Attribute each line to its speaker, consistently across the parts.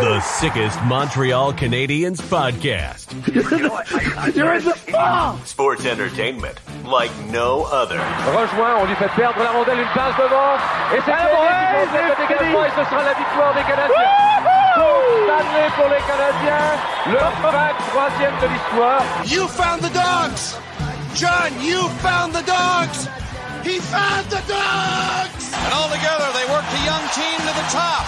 Speaker 1: The sickest Montreal Canadiens podcast.
Speaker 2: You're in the ball.
Speaker 1: Sports entertainment like no other.
Speaker 2: Rejoint, on lui fait perdre la rondelle, une passe devant. Et c'est le dégagement et ce sera la victoire des Canadiens. Stanley pour les Canadiens. Le 23e de l'histoire.
Speaker 3: You found the dogs. John, you found the dogs. He found the dogs!
Speaker 4: And all together, they worked the young team to the top.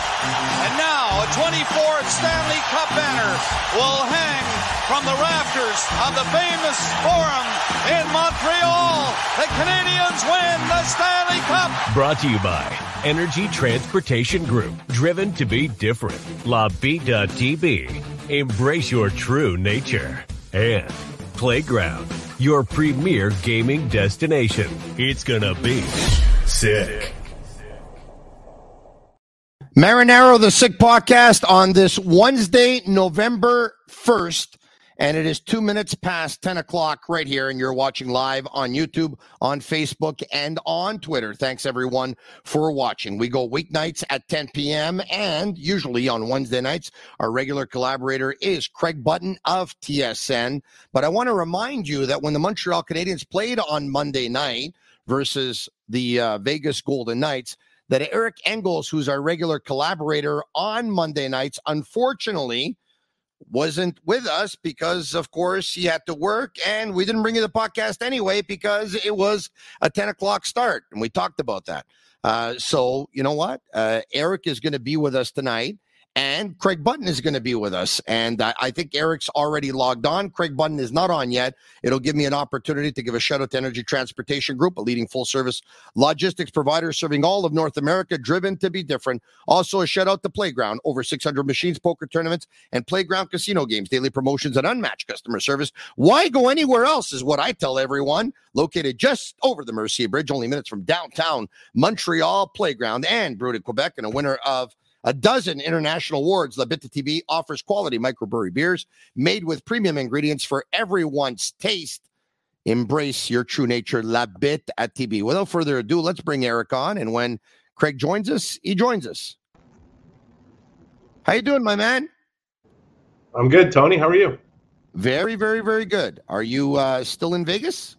Speaker 4: And now, a 24th Stanley Cup banner will hang from the rafters of the famous Forum in Montreal. The Canadiens win the Stanley Cup.
Speaker 1: Brought to you by Energy Transportation Group. Driven to be different. La TV. Embrace your true nature. And Playground, your premier gaming destination. It's gonna be sick.
Speaker 5: Marinaro, the Sick Podcast on this Wednesday, November 1st, and it is two minutes past 10 o'clock right here, and you're watching live on YouTube, on Facebook, and on Twitter. Thanks, everyone, for watching. We go weeknights at 10 p.m., and usually on Wednesday nights, our regular collaborator is Craig Button of TSN. But I want to remind you that when the Montreal Canadiens played on Monday night versus the uh, Vegas Golden Knights, that Eric Engels, who's our regular collaborator on Monday nights, unfortunately, wasn't with us because, of course, he had to work, and we didn't bring you the podcast anyway because it was a 10 o'clock start, and we talked about that. Uh, so, you know what? Uh, Eric is going to be with us tonight. And Craig Button is going to be with us. And I, I, think Eric's already logged on. Craig Button is not on yet. It'll give me an opportunity to give a shout out to Energy Transportation Group, a leading full service logistics provider serving all of North America, driven to be different. Also, a shout out to Playground, over 600 machines, poker tournaments, and Playground casino games, daily promotions, and unmatched customer service. Why go anywhere else is what I tell everyone. Located just over the Mercier Bridge, only minutes from downtown Montreal Playground and brewed in Quebec, and a winner of a dozen international awards. La Labitta TV offers quality microbrewery beers made with premium ingredients for everyone's taste. Embrace your true nature, La Labitte at TV. Without further ado, let's bring Eric on. And when Craig joins us, he joins us. How you doing, my man?
Speaker 6: I'm good, Tony. How are you?
Speaker 5: Very, very, very good. Are you uh, still in Vegas?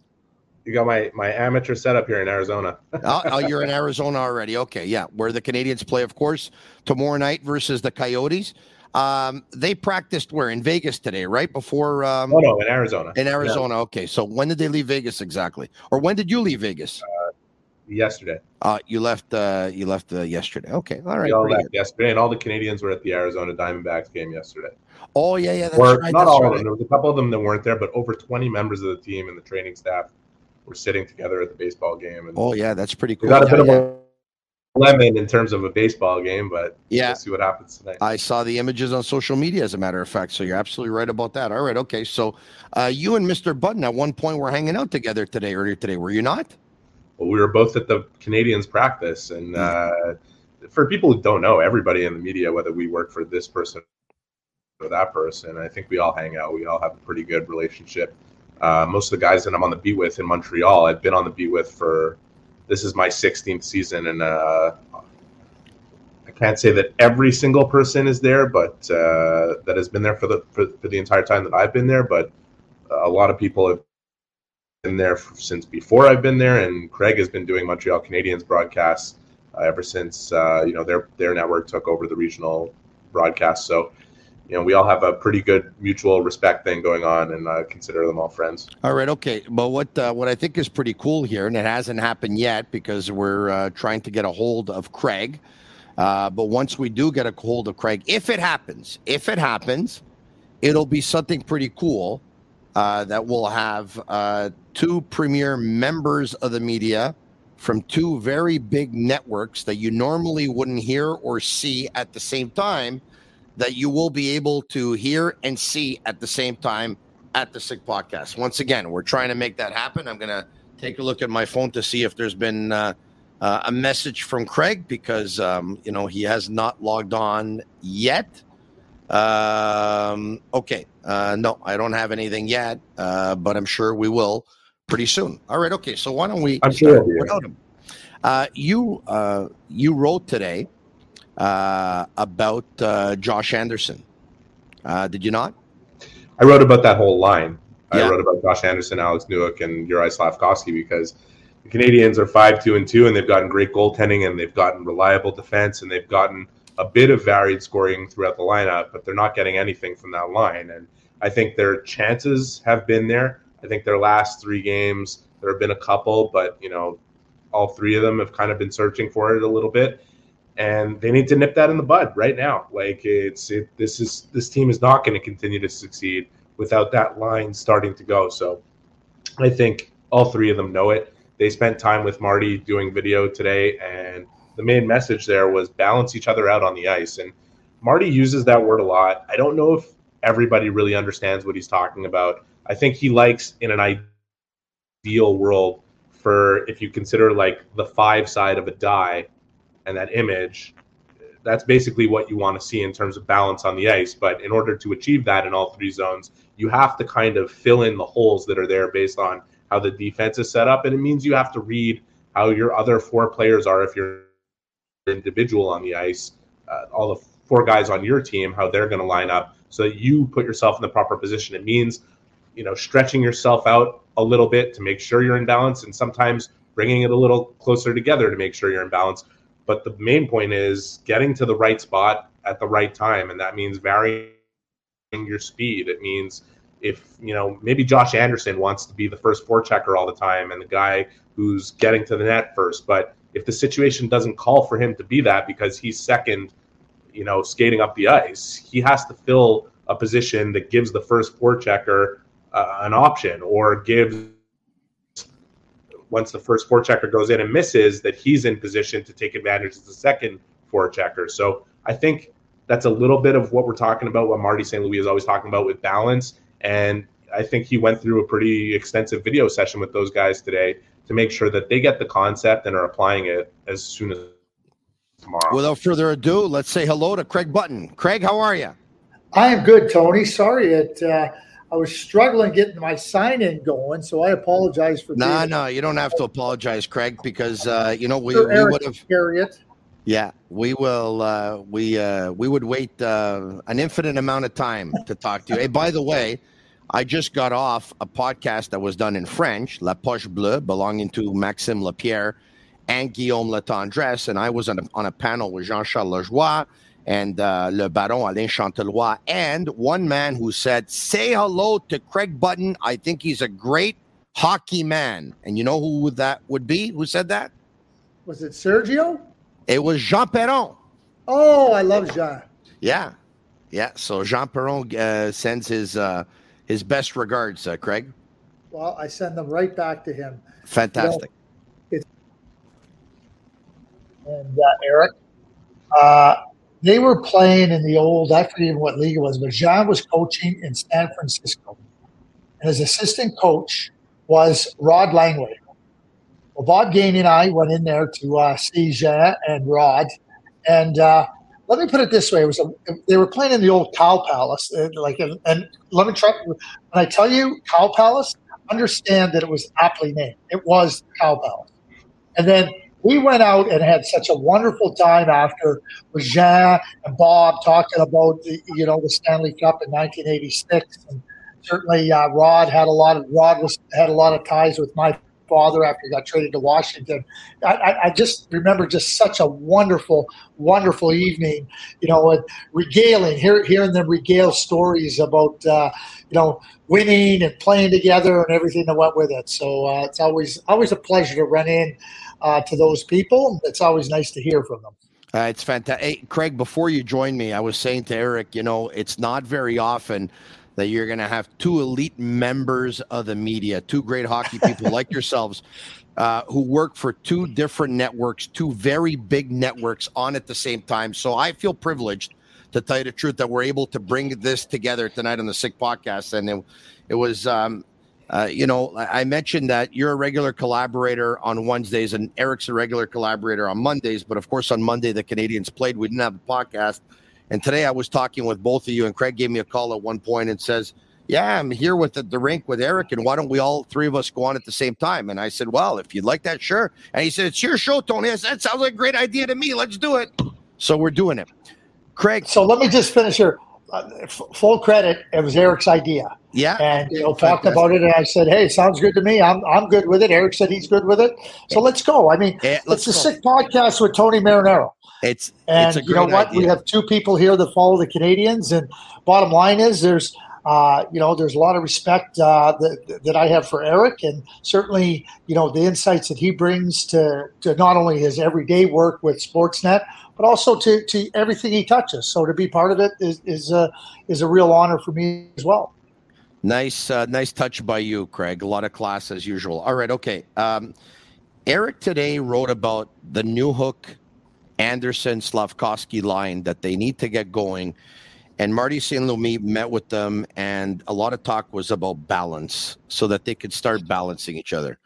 Speaker 6: You got my my amateur setup here in Arizona.
Speaker 5: oh, oh, you're in Arizona already. Okay, yeah, where the Canadiens play, of course, tomorrow night versus the Coyotes. Um, they practiced where in Vegas today, right before. Um,
Speaker 6: oh no, in Arizona.
Speaker 5: In Arizona. Yeah. Okay, so when did they leave Vegas exactly, or when did you leave Vegas? Uh,
Speaker 6: yesterday.
Speaker 5: Uh, you left. Uh, you left uh, yesterday. Okay, all right. We
Speaker 6: all left yesterday, and all the Canadiens were at the Arizona Diamondbacks game yesterday.
Speaker 5: Oh yeah, yeah. That's
Speaker 6: or,
Speaker 5: right.
Speaker 6: Not
Speaker 5: that's
Speaker 6: all
Speaker 5: right.
Speaker 6: of them. There was a couple of them that weren't there, but over 20 members of the team and the training staff were sitting together at the baseball game. And
Speaker 5: oh yeah, that's pretty cool.
Speaker 6: We got a bit
Speaker 5: yeah,
Speaker 6: of a lemon in terms of a baseball game, but
Speaker 5: yeah,
Speaker 6: we'll see what happens tonight.
Speaker 5: I saw the images on social media, as a matter of fact. So you're absolutely right about that. All right, okay. So uh, you and Mr. Button at one point were hanging out together today, earlier today, were you not?
Speaker 6: Well, we were both at the Canadiens practice, and uh, for people who don't know, everybody in the media, whether we work for this person with that person. I think we all hang out. We all have a pretty good relationship. Uh, most of the guys that I'm on the beat with in Montreal, I've been on the beat with for this is my 16th season, and uh, I can't say that every single person is there, but uh, that has been there for the for, for, the entire time that I've been there. But a lot of people have been there since before I've been there, and Craig has been doing Montreal Canadiens broadcasts uh, ever since uh, you know their their network took over the regional broadcast. So you know, we all have a pretty good mutual respect thing going on, and uh, consider them all friends.
Speaker 5: All right, okay. But what uh, what I think is pretty cool here, and it hasn't happened yet because we're uh, trying to get a hold of Craig. Uh, but once we do get a hold of Craig, if it happens, if it happens, it'll be something pretty cool uh, that we'll have uh, two premier members of the media from two very big networks that you normally wouldn't hear or see at the same time that you will be able to hear and see at the same time at the Sick Podcast. Once again, we're trying to make that happen. I'm going to take a look at my phone to see if there's been uh, uh, a message from Craig because um, you know he has not logged on yet. Um, okay, uh, no, I don't have anything yet, uh, but I'm sure we will pretty soon. All right, okay. So why don't we
Speaker 6: I'm sure
Speaker 5: without him? Uh, you uh, you wrote today uh, about uh, Josh Anderson. Uh, did you not?
Speaker 6: I wrote about that whole line. Yeah. I wrote about Josh Anderson, Alex Newhook, and Juraj Slafkovsky because the Canadiens are five two and two, and they've gotten great goaltending, and they've gotten reliable defense, and they've gotten a bit of varied scoring throughout the lineup, but they're not getting anything from that line. And I think their chances have been there. I think their last three games, there have been a couple, but you know, all three of them have kind of been searching for it a little bit and they need to nip that in the bud right now. Like it's it, this is this team is not going to continue to succeed without that line starting to go. So I think all three of them know it. They spent time with Marty doing video today, and the main message there was balance each other out on the ice. And Marty uses that word a lot. I don't know if everybody really understands what he's talking about. I think he likes in an ideal world for if you consider like the five side of a die and that image, that's basically what you want to see in terms of balance on the ice. But in order to achieve that in all three zones, you have to kind of fill in the holes that are there based on how the defense is set up. And it means you have to read how your other four players are if you're individual on the ice, uh, all the four guys on your team, how they're going to line up so that you put yourself in the proper position. It means, you know, stretching yourself out a little bit to make sure you're in balance and sometimes bringing it a little closer together to make sure you're in balance. But the main point is getting to the right spot at the right time, and that means varying your speed. It means if you know maybe Josh Anderson wants to be the first forechecker all the time and the guy who's getting to the net first, but if the situation doesn't call for him to be that because he's second, you know, skating up the ice, he has to fill a position that gives the first forechecker uh, an option or gives once the first forechecker goes in and misses, that he's in position to take advantage of the second forechecker. So I think that's a little bit of what we're talking about, what Marty St. Louis is always talking about with balance. And I think he went through a pretty extensive video session with those guys today to make sure that they get the concept and are applying it as soon as tomorrow.
Speaker 5: Without further ado, let's say hello to Craig Button. Craig, how are you?
Speaker 7: I am good, Tony. Sorry it uh, I was struggling getting my sign in going, so I apologize for.
Speaker 5: No, nah, no, you don't have to apologize, Craig, because uh, you know we, we would have.
Speaker 7: Harriet.
Speaker 5: Yeah, we will. Uh, we uh, we would wait uh, an infinite amount of time to talk to you. hey, by the way, I just got off a podcast that was done in French, La Poche Bleue, belonging to Maxime Lapierre and Guillaume Latendresse, and I was on a, on a panel with Jean Charles Lajoie and uh, Le Baron Alain Chantelois, and one man who said, Say hello to Craig Button. I think he's a great hockey man. And you know who that would be? Who said that?
Speaker 7: Was it Sergio?
Speaker 5: It was Jean Perron.
Speaker 7: Oh, I love Jean.
Speaker 5: Yeah. Yeah. So Jean Perron uh, sends his uh, his best regards, uh, Craig.
Speaker 7: Well, I send them right back to him.
Speaker 5: Fantastic.
Speaker 7: You know, and uh, Eric, uh, they were playing in the old, I forget what league it was, but Jean was coaching in San Francisco. And his assistant coach was Rod Langway. Well, Bob Gainey and I went in there to uh, see Jean and Rod. And uh, let me put it this way: it was a, they were playing in the old Cow Palace, and like, and, and let me try. When I tell you Cow Palace, understand that it was aptly named. It was Cow Palace, and then we went out and had such a wonderful time after with Jean and Bob talking about the you know the Stanley Cup in 1986, and certainly uh, Rod had a lot of Rod was had a lot of ties with my father after he got traded to Washington. I, I, I, just remember just such a wonderful, wonderful evening, you know, and regaling, hear, hearing them regale stories about, uh, you know, winning and playing together and everything that went with it. So uh, it's always always a pleasure to run in uh, to those people. It's always nice to hear from them.
Speaker 5: Uh, it's fantastic. Hey, Craig, before you join me, I was saying to Eric, you know, it's not very often that you're going to have two elite members of the media, two great hockey people like yourselves, uh, who work for two different networks, two very big networks on at the same time. So I feel privileged to tell you the truth that we're able to bring this together tonight on the Sick Podcast. And it, it was, um, uh, you know, I mentioned that you're a regular collaborator on Wednesdays and Eric's a regular collaborator on Mondays. But of course, on Monday, the Canadiens played. We didn't have a podcast. And today I was talking with both of you, and Craig gave me a call at one point and says, Yeah, I'm here with the, the rink with Eric, and why don't we all three of us go on at the same time? And I said, Well, if you'd like that, sure. And he said, It's your show, Tony. I said, That sounds like a great idea to me. Let's do it. So we're doing it. Craig.
Speaker 7: So let me just finish here. Uh, f- full credit, it was Eric's idea.
Speaker 5: Yeah.
Speaker 7: And you know, talked about it, and I said, "Hey, sounds good to me. I'm I'm good with it." Eric said he's good with it, so let's go. I mean, yeah, it's a go. sick podcast with Tony Marinaro.
Speaker 5: It's
Speaker 7: and
Speaker 5: it's
Speaker 7: you know what?
Speaker 5: Idea.
Speaker 7: We have two people here that follow the Canadiens, and bottom line is there's uh, you know there's a lot of respect uh, that that I have for Eric, and certainly you know the insights that he brings to to not only his everyday work with Sportsnet, but also to to everything he touches. So to be part of it is is a is a real honor for me as well.
Speaker 5: Nice, uh, nice touch by you, Craig. A lot of class as usual. All right, okay. Um, Eric today wrote about the Newhook Anderson Slafkovsky line that they need to get going. And Marty St. Louis met with them, and a lot of talk was about balance so that they could start balancing each other.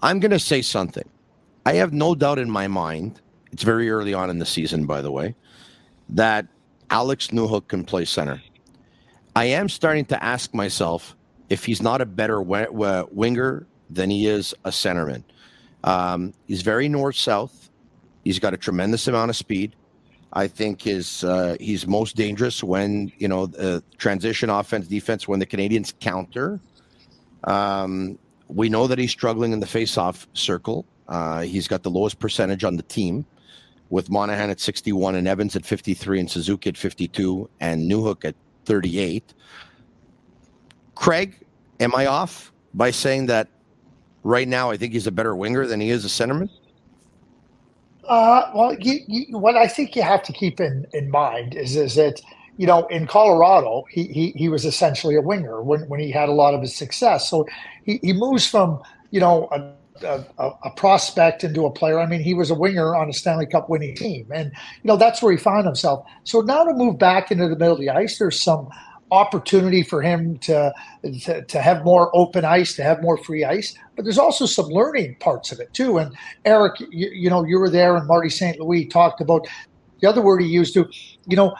Speaker 5: I'm going to say something. I have no doubt in my mind, it's very early on in the season, by the way, that Alex Newhook can play center. I am starting to ask myself if he's not a better winger than he is a centerman. Um, he's very north south. He's got a tremendous amount of speed. I think his uh, he's most dangerous when you know the transition offense defense when the Canadiens counter. Um, we know that he's struggling in the face-off circle. Uh, he's got the lowest percentage on the team, with Monahan at 61 and Evans at 53 and Suzuki at 52 and Newhook at 38. Craig, am I off by saying that right now I think he's a better winger than he is a centerman?
Speaker 7: Uh, well, you, you, what I think you have to keep in, in mind is is that you know in Colorado he, he he was essentially a winger when when he had a lot of his success. So he, he moves from you know a, a, a, prospect into a player. I mean, he was a winger on a Stanley Cup winning team, and you know that's where he found himself. So now to move back into the middle of the ice, there's some opportunity for him to, to, to have more open ice, to have more free ice. But there's also some learning parts of it too. And Eric, you, you know, you were there, and Marty St. Louis talked about the other word he used to, you know,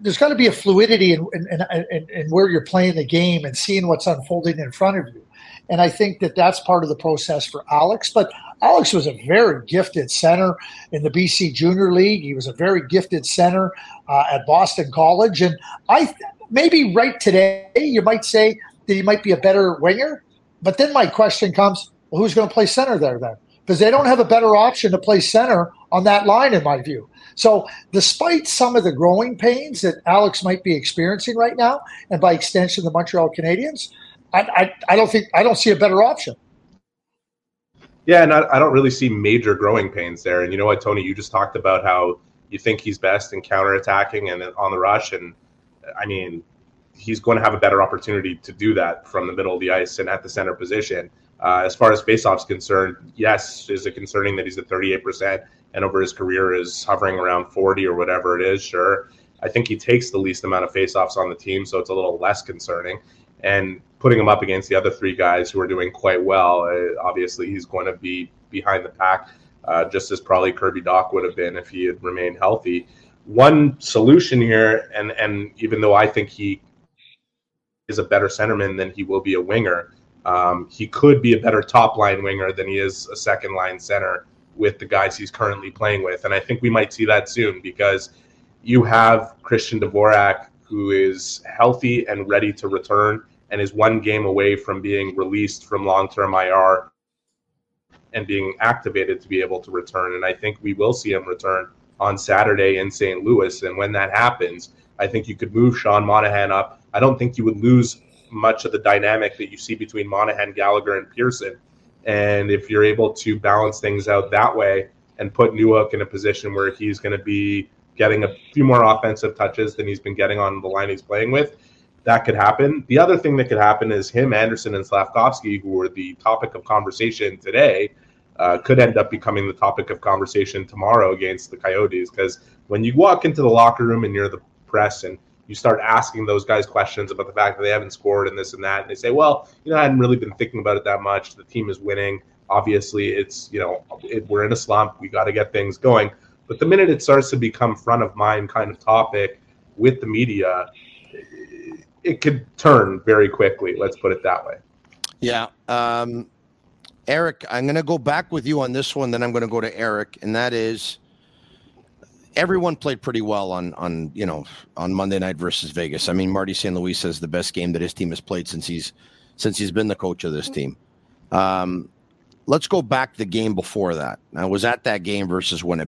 Speaker 7: there's got to be a fluidity in, in, in, in, where you're playing the game and seeing what's unfolding in front of you. And I think that that's part of the process for Alex. But Alex was a very gifted center in the BC Junior League. He was a very gifted center uh, at Boston College. And I, maybe right today you might say that he might be a better winger. But then my question comes, well, who's going to play center there then? Because they don't have a better option to play center on that line, in my view. So, despite some of the growing pains that Alex might be experiencing right now, and by extension, the Montreal Canadiens, I, I, I don't think I don't see a better option.
Speaker 6: Yeah, and I, I don't really see major growing pains there. And you know what, Tony, you just talked about how you think he's best in counterattacking and on the rush, and I mean, he's going to have a better opportunity to do that from the middle of the ice and at the center position. Uh, as far as faceoffs concerned, yes, is it concerning that he's at 38% and over his career is hovering around 40 or whatever it is? Sure. I think he takes the least amount of faceoffs on the team, so it's a little less concerning. And putting him up against the other three guys who are doing quite well, uh, obviously he's going to be behind the pack, uh, just as probably Kirby Dach would have been if he had remained healthy. One solution here, and and even though I think he is a better centerman than he will be a winger, um, he could be a better top line winger than he is a second line center with the guys he's currently playing with. And I think we might see that soon because you have Christian Dvorak, who is healthy and ready to return and is one game away from being released from long term IR and being activated to be able to return. And I think we will see him return on Saturday in St. Louis. And when that happens, I think you could move Sean Monahan up. I don't think you would lose much of the dynamic that you see between Monahan, Gallagher, and Pearson. And if you're able to balance things out that way and put Newhook in a position where he's going to be getting a few more offensive touches than he's been getting on the line he's playing with, that could happen. The other thing that could happen is him, Anderson, and Slafkovsky, who were the topic of conversation today, uh, could end up becoming the topic of conversation tomorrow against the Coyotes. Because when you walk into the locker room and you're the press and you start asking those guys questions about the fact that they haven't scored and this and that, and they say, "Well, you know, I hadn't really been thinking about it that much. The team is winning. Obviously, it's you know, it, we're in a slump. We got to get things going." But the minute it starts to become front of mind kind of topic with the media, it could turn very quickly. Let's put it that way.
Speaker 5: Yeah. Um, Eric, I'm going to go back with you on this one. Then I'm going to go to Eric, and that is everyone played pretty well on on you know on Monday night versus Vegas. I mean, Marty St. Louis says the best game that his team has played since he's since he's been the coach of this team. Um, let's go back the game before that. I was at that game versus Winnipeg.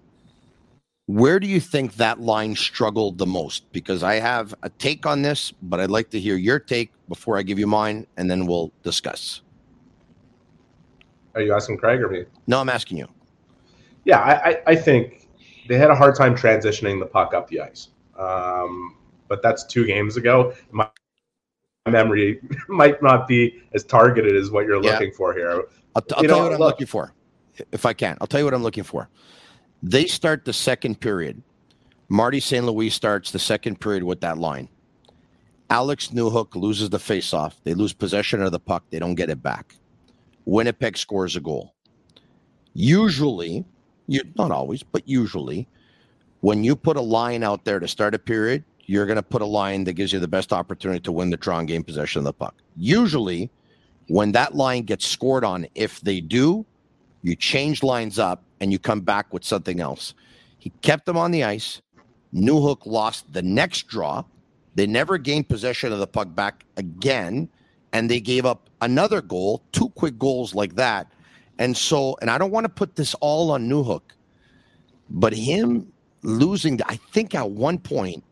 Speaker 5: Where do you think that line struggled the most? Because I have a take on this, but I'd like to hear your take before I give you mine, and then we'll discuss.
Speaker 6: Are you asking Craig or me?
Speaker 5: No, I'm asking you.
Speaker 6: Yeah, I, I, I think they had a hard time transitioning the puck up the ice. Um, but that's two games ago. My memory might not be as targeted as what you're
Speaker 5: Yeah.
Speaker 6: looking for here.
Speaker 5: I'll, t- I'll
Speaker 6: You
Speaker 5: tell
Speaker 6: know,
Speaker 5: you what I'm
Speaker 6: look-
Speaker 5: looking for, if I can. I'll tell you what I'm looking for. They start the second period. Marty St. Louis starts the second period with that line. Alex Newhook loses the faceoff. They lose possession of the puck. They don't get it back. Winnipeg scores a goal. Usually, you not always, but usually, when you put a line out there to start a period, you're going to put a line that gives you the best opportunity to win the and gain possession of the puck. Usually, when that line gets scored on, if they do, you change lines up and you come back with something else. He kept them on the ice. Newhook lost the next draw. They never gained possession of the puck back again, and they gave up another goal, two quick goals like that. And so, and I don't want to put this all on Newhook, but him losing, I think at one point,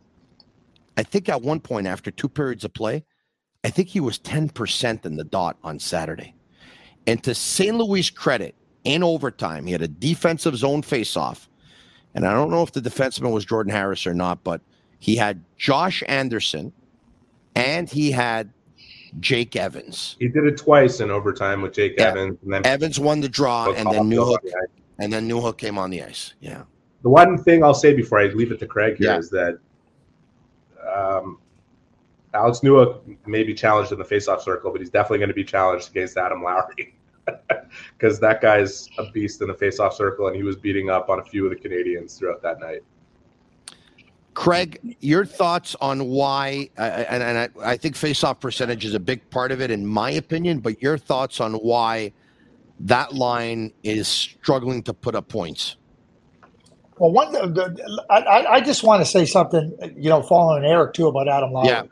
Speaker 5: I think at one point after two periods of play, I think he was 10% in the dot on Saturday. And to St. Louis' credit, in overtime, he had a defensive zone faceoff. And I don't know if the defenseman was Jordan Harris or not, but he had Josh Anderson and he had Jake Evans.
Speaker 6: He did it twice in overtime with Jake
Speaker 5: Yeah.
Speaker 6: Evans, and then
Speaker 5: Evans won the draw, and then
Speaker 6: the
Speaker 5: Newhook,
Speaker 6: ice.
Speaker 5: and then Newhook came on the ice. Yeah,
Speaker 6: The one thing I'll say before I leave it to Craig here is
Speaker 5: Yeah.
Speaker 6: that um, Alex Newhook may be challenged in the faceoff circle, but he's definitely going to be challenged against Adam Lowry because that guy's a beast in the face-off circle, and he was beating up on a few of the Canadiens throughout that night.
Speaker 5: Craig, your thoughts on why? Uh, and and I, I think faceoff percentage is a big part of it, in my opinion. But your thoughts on why that line is struggling to put up points?
Speaker 7: Well, one, the, I, I just want to say something, you know, following Eric too about Adam Lowry.
Speaker 5: Yeah.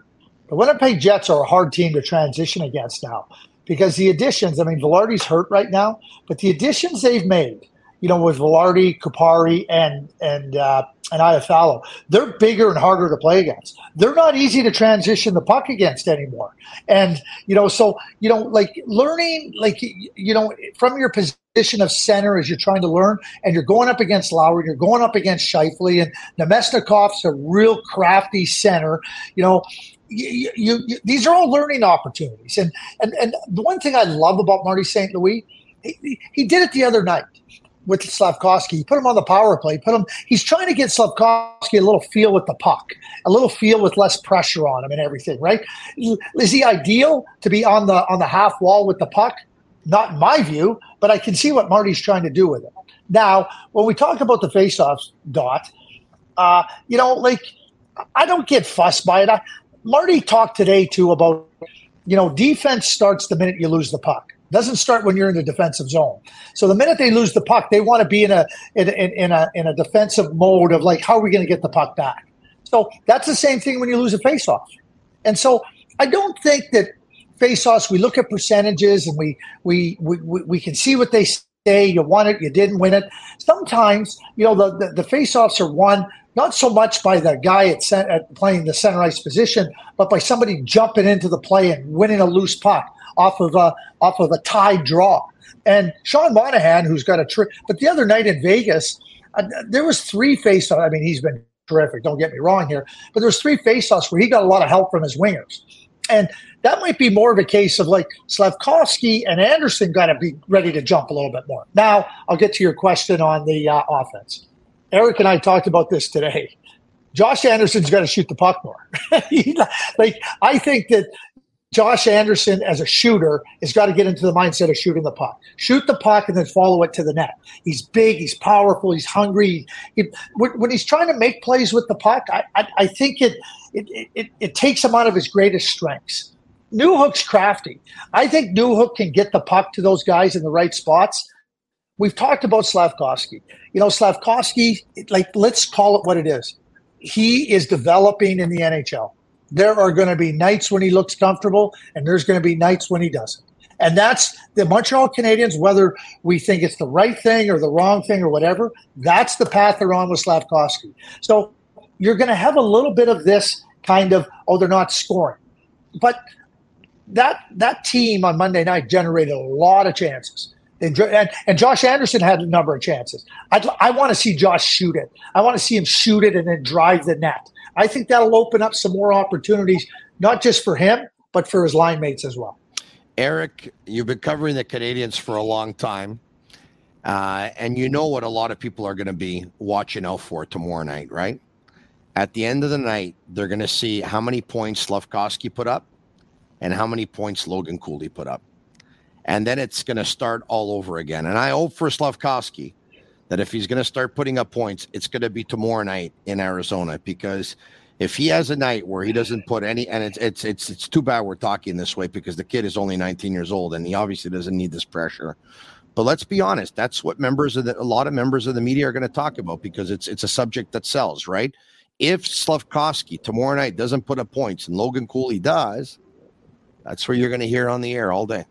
Speaker 7: The Winnipeg Jets are a hard team to transition against now because the additions, I mean, Vilardi's hurt right now, but the additions they've made, you know, with Vilardi, Kupari, and and uh, and Iafallo, they're bigger and harder to play against. They're not easy to transition the puck against anymore. And you know, so you know, like learning, like you know, from your position of center as you're trying to learn, and you're going up against Lowry, you're going up against Scheifele, and Namestnikov's a real crafty center. You know, you, you, you, these are all learning opportunities. And, and and the one thing I love about Marty St. Louis, he, he did it the other night with Slafkovsky. He put him on the power play. Put him. He's trying to get Slafkovsky a little feel with the puck, a little feel with less pressure on him and everything. Right? Is he ideal to be on the on the half wall with the puck? Not in my view, but I can see what Marty's trying to do with it. Now, when we talk about the faceoffs, Dot, uh, you know, like I don't get fussed by it. I, Marty talked today too about, you know, defense starts the minute you lose the puck. Doesn't start when you're in the defensive zone. So the minute they lose the puck, they want to be in a in, in, in a in a defensive mode of like, how are we going to get the puck back? So that's the same thing when you lose a faceoff. And so I don't think that faceoffs. We look at percentages and we we we we can see what they say. You won it, you didn't win it. Sometimes you know the the, the faceoffs are won not so much by the guy at, cent- at playing the center ice position, but by somebody jumping into the play and winning a loose puck off of a off of a tied draw. And Sean Monahan, who's got a trick, but the other night in Vegas, uh, there was three faceoffs. I mean, he's been terrific. Don't get me wrong here, but there was three faceoffs where he got a lot of help from his wingers, and that might be more of a case of like Slafkovsky and Anderson got to be ready to jump a little bit more. Now, I'll get to your question on the uh, offense. Eric and I talked about this today. Josh Anderson's got to shoot the puck more. like I think that Josh Anderson as a shooter has got to get into the mindset of shooting the puck. Shoot the puck and then follow it to the net. He's big, he's powerful, he's hungry. He, when he's trying to make plays with the puck, I, I, I think it, it, it, it takes him out of his greatest strengths. Newhook's crafty. I think Newhook can get the puck to those guys in the right spots. We've talked about Slafkovsky. You know, Slafkovsky, like, let's call it what it is. He is developing in the NHL. There are going to be nights when he looks comfortable, and there's going to be nights when he doesn't. And that's the Montreal Canadiens, whether we think it's the right thing or the wrong thing or whatever, that's the path they're on with Slafkovsky. So you're going to have a little bit of this kind of, oh, they're not scoring. But that that team on Monday night generated a lot of chances. And, and, Josh Anderson had a number of chances. I'd, I want to see Josh shoot it. I want to see him shoot it and then drive the net. I think that'll open up some more opportunities, not just for him, but for his line mates as well.
Speaker 5: Eric, you've been covering the Canadiens for a long time. Uh, and you know what a lot of people are going to be watching out for tomorrow night, right? At the end of the night, they're going to see how many points Slafkovsky put up and how many points Logan Cooley put up and then it's going to start all over again. And I hope for Slafkovsky that if he's going to start putting up points, it's going to be tomorrow night in Arizona because if he has a night where he doesn't put any, and it's it's it's it's too bad we're talking this way because the kid is only 19 years old and he obviously doesn't need this pressure. But let's be honest, that's what members of the, a lot of members of the media are going to talk about because it's it's a subject that sells, right? If Slafkovsky tomorrow night doesn't put up points and Logan Cooley does, that's where you're going to hear on the air all day.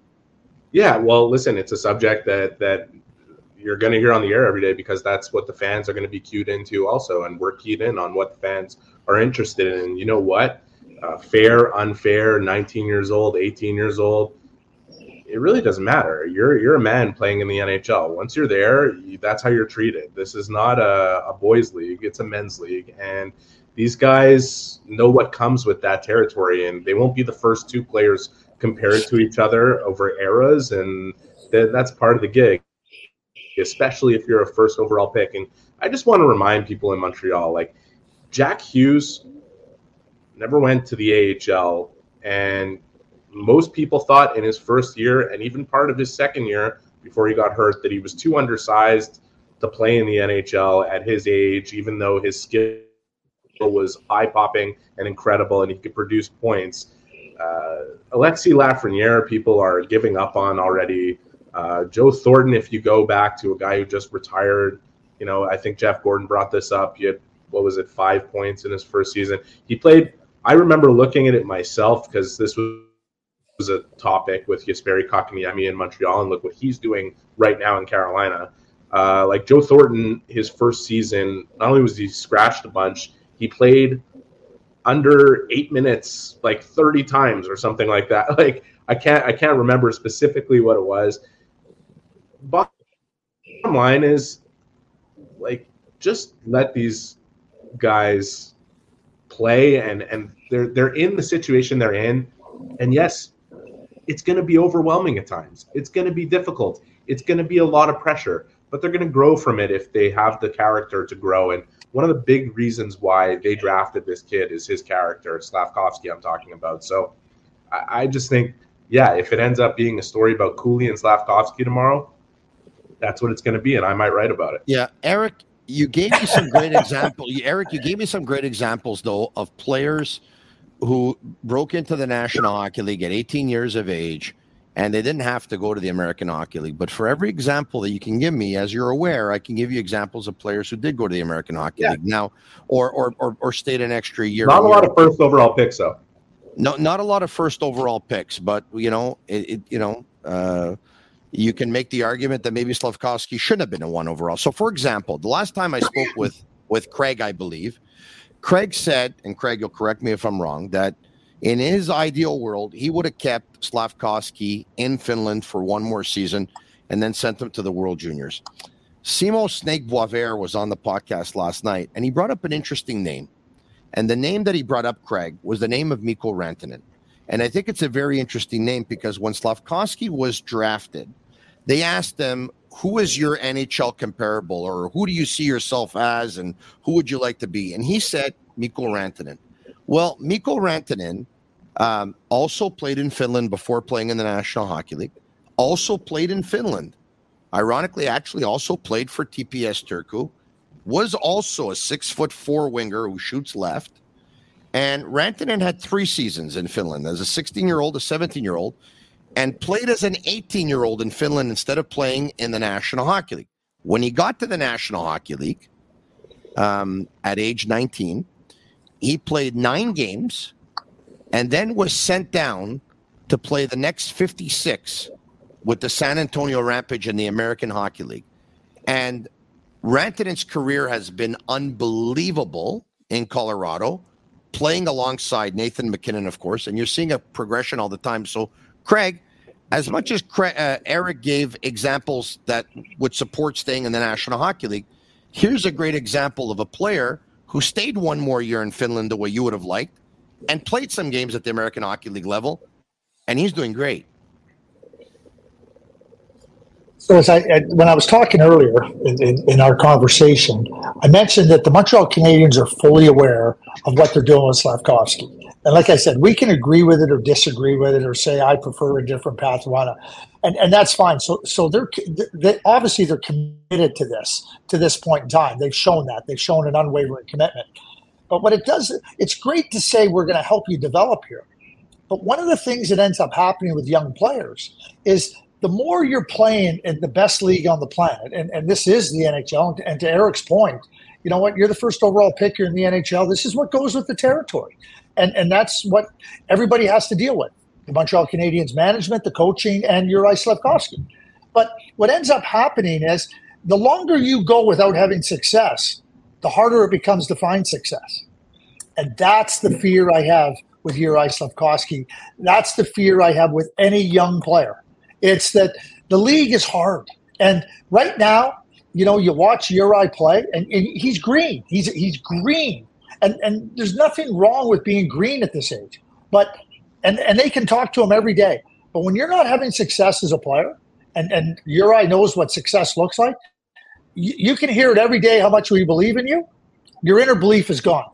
Speaker 6: Yeah, well, listen, it's a subject that that you're going to hear on the air every day because that's what the fans are going to be cued into also, and we're keyed in on what the fans are interested in. You know what? Uh, fair, unfair, 19 years old, 18 years old. It really doesn't matter. You're you're a man playing in the NHL. Once you're there, you, that's how you're treated. This is not a, a boys' league; it's a men's league, and these guys know what comes with that territory, and they won't be the first two players compared to each other over eras, and th- that's part of the gig, especially if you're a first overall pick. And I just want to remind people in Montreal, like Jack Hughes never went to the AHL, and most people thought in his first year and even part of his second year before he got hurt that he was too undersized to play in the NHL at his age, even though his skill was eye popping and incredible and he could produce points uh, Alexis Lafreniere, people are giving up on already. Uh, Joe Thornton, if you go back to a guy who just retired You know, I think Jeff Gorton brought this up. He had what was it, five points in his first season. He played. I remember looking at it myself because this was was a topic with Jesperi Kotkaniemi in Montreal, and look what he's doing right now in Carolina. Uh, like Joe Thornton, his first season, not only was he scratched a bunch, he played under eight minutes like 30 times or something like that. Like I can't I can't remember specifically what it was. But bottom line is like just let these guys play and and they're they're in the situation they're in. And yes, it's going to be overwhelming at times. It's going to be difficult. It's going to be a lot of pressure, but they're going to grow from it if they have the character to grow. And one of the big reasons why they drafted this kid is his character, Slafkovsky, I'm talking about. So I, I just think, yeah, if it ends up being a story about Cooley and Slafkovsky tomorrow, that's what it's going to be. And I might write about it.
Speaker 5: Yeah. Eric, you gave me some great examples. Eric, you gave me some great examples, though, of players – who broke into the National Hockey League at 18 years of age, and they didn't have to go to the American Hockey League. But for every example that you can give me, as you're aware, I can give you examples of players who did go to the American Hockey yeah. League now, or or or, or stayed an extra year.
Speaker 6: Not a lot of first overall picks, though.
Speaker 5: No, not a lot of first overall picks, but you know, it, it you know. Uh, you can make the argument that maybe Slafkovsky shouldn't have been a one overall. So, for example, the last time I spoke with with Craig, I believe, Craig said, and Craig, you'll correct me if I'm wrong, that in his ideal world, he would have kept Slafkovsky in Finland for one more season and then sent him to the World Juniors. Simon Snake Boisvert was on the podcast last night, and he brought up an interesting name. And the name that he brought up, Craig, was the name of Mikko Rantanen. And I think it's a very interesting name because when Slafkovsky was drafted, they asked him, who is your NHL comparable, or who do you see yourself as, and who would you like to be? And he said Mikko Rantanen. Well, Mikko Rantanen um, also played in Finland before playing in the National Hockey League. Also played in Finland. Ironically, actually, also played for TPS Turku. Was also a six foot four winger who shoots left. And Rantanen had three seasons in Finland as a 16 year old, a 17 year old, and played as an 18 year old in Finland instead of playing in the National Hockey League. When he got to the National Hockey League um, at age 19, he played nine games and then was sent down to play the next 56 with the San Antonio Rampage in the American Hockey League. And Rantanen's career has been unbelievable in Colorado, playing alongside Nathan MacKinnon, of course. And you're seeing a progression all the time. So, Craig, as much as uh, Eric gave examples that would support staying in the National Hockey League, here's a great example of a player who stayed one more year in Finland the way you would have liked and played some games at the American Hockey League level, and he's doing great.
Speaker 7: So, as I, when I was talking earlier in, in, in, our conversation, I mentioned that the Montreal Canadiens are fully aware of what they're doing with Slafkovsky. And like I said, we can agree with it or disagree with it or say I prefer a different path. And and that's fine. So so they're they, obviously they're committed to this to this point in time. They've shown that they've shown an unwavering commitment. But what it does, it's great to say we're going to help you develop here. But one of the things that ends up happening with young players is the more you're playing in the best league on the planet, and, and this is the NHL, and to Eric's point, you know what, you're the first overall pick, you're in the NHL. This is what goes with the territory and and that's what everybody has to deal with: the Montreal Canadiens management, the coaching, and Juraj Slafkovsky. But what ends up happening is the longer you go without having success, the harder it becomes to find success, and that's the fear I have with Juraj Slafkovsky. That's the fear I have with any young player. It's that the league is hard, and right now, you know, you watch Uri play, and, and he's green. He's he's green and and there's nothing wrong with being green at this age, but and and they can talk to him every day. But when you're not having success as a player, and and Uri knows what success looks like, you, you can hear it every day how much we believe in you. Your inner belief is gone.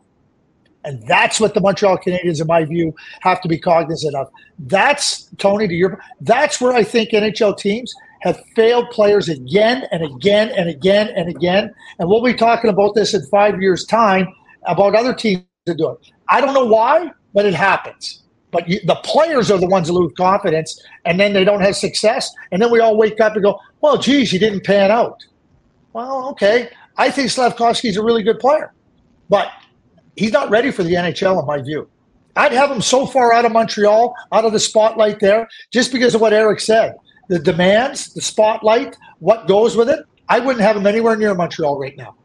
Speaker 7: And that's what the Montreal Canadiens, in my view, have to be cognizant of. That's Tony to your. That's where I think NHL teams have failed players again and again and again and again. And we'll be talking about this in five years' time about other teams to do it. I don't know why, but it happens. But you, the players are the ones that lose confidence, and then they don't have success, and then we all wake up and go, "Well, geez, he didn't pan out." Well, okay, I think Slafkovsky's a really good player, but he's not ready for the NHL in my view. I'd have him so far out of Montreal, out of the spotlight there, just because of what Eric said. The demands, the spotlight, what goes with it. I wouldn't have him anywhere near Montreal right now.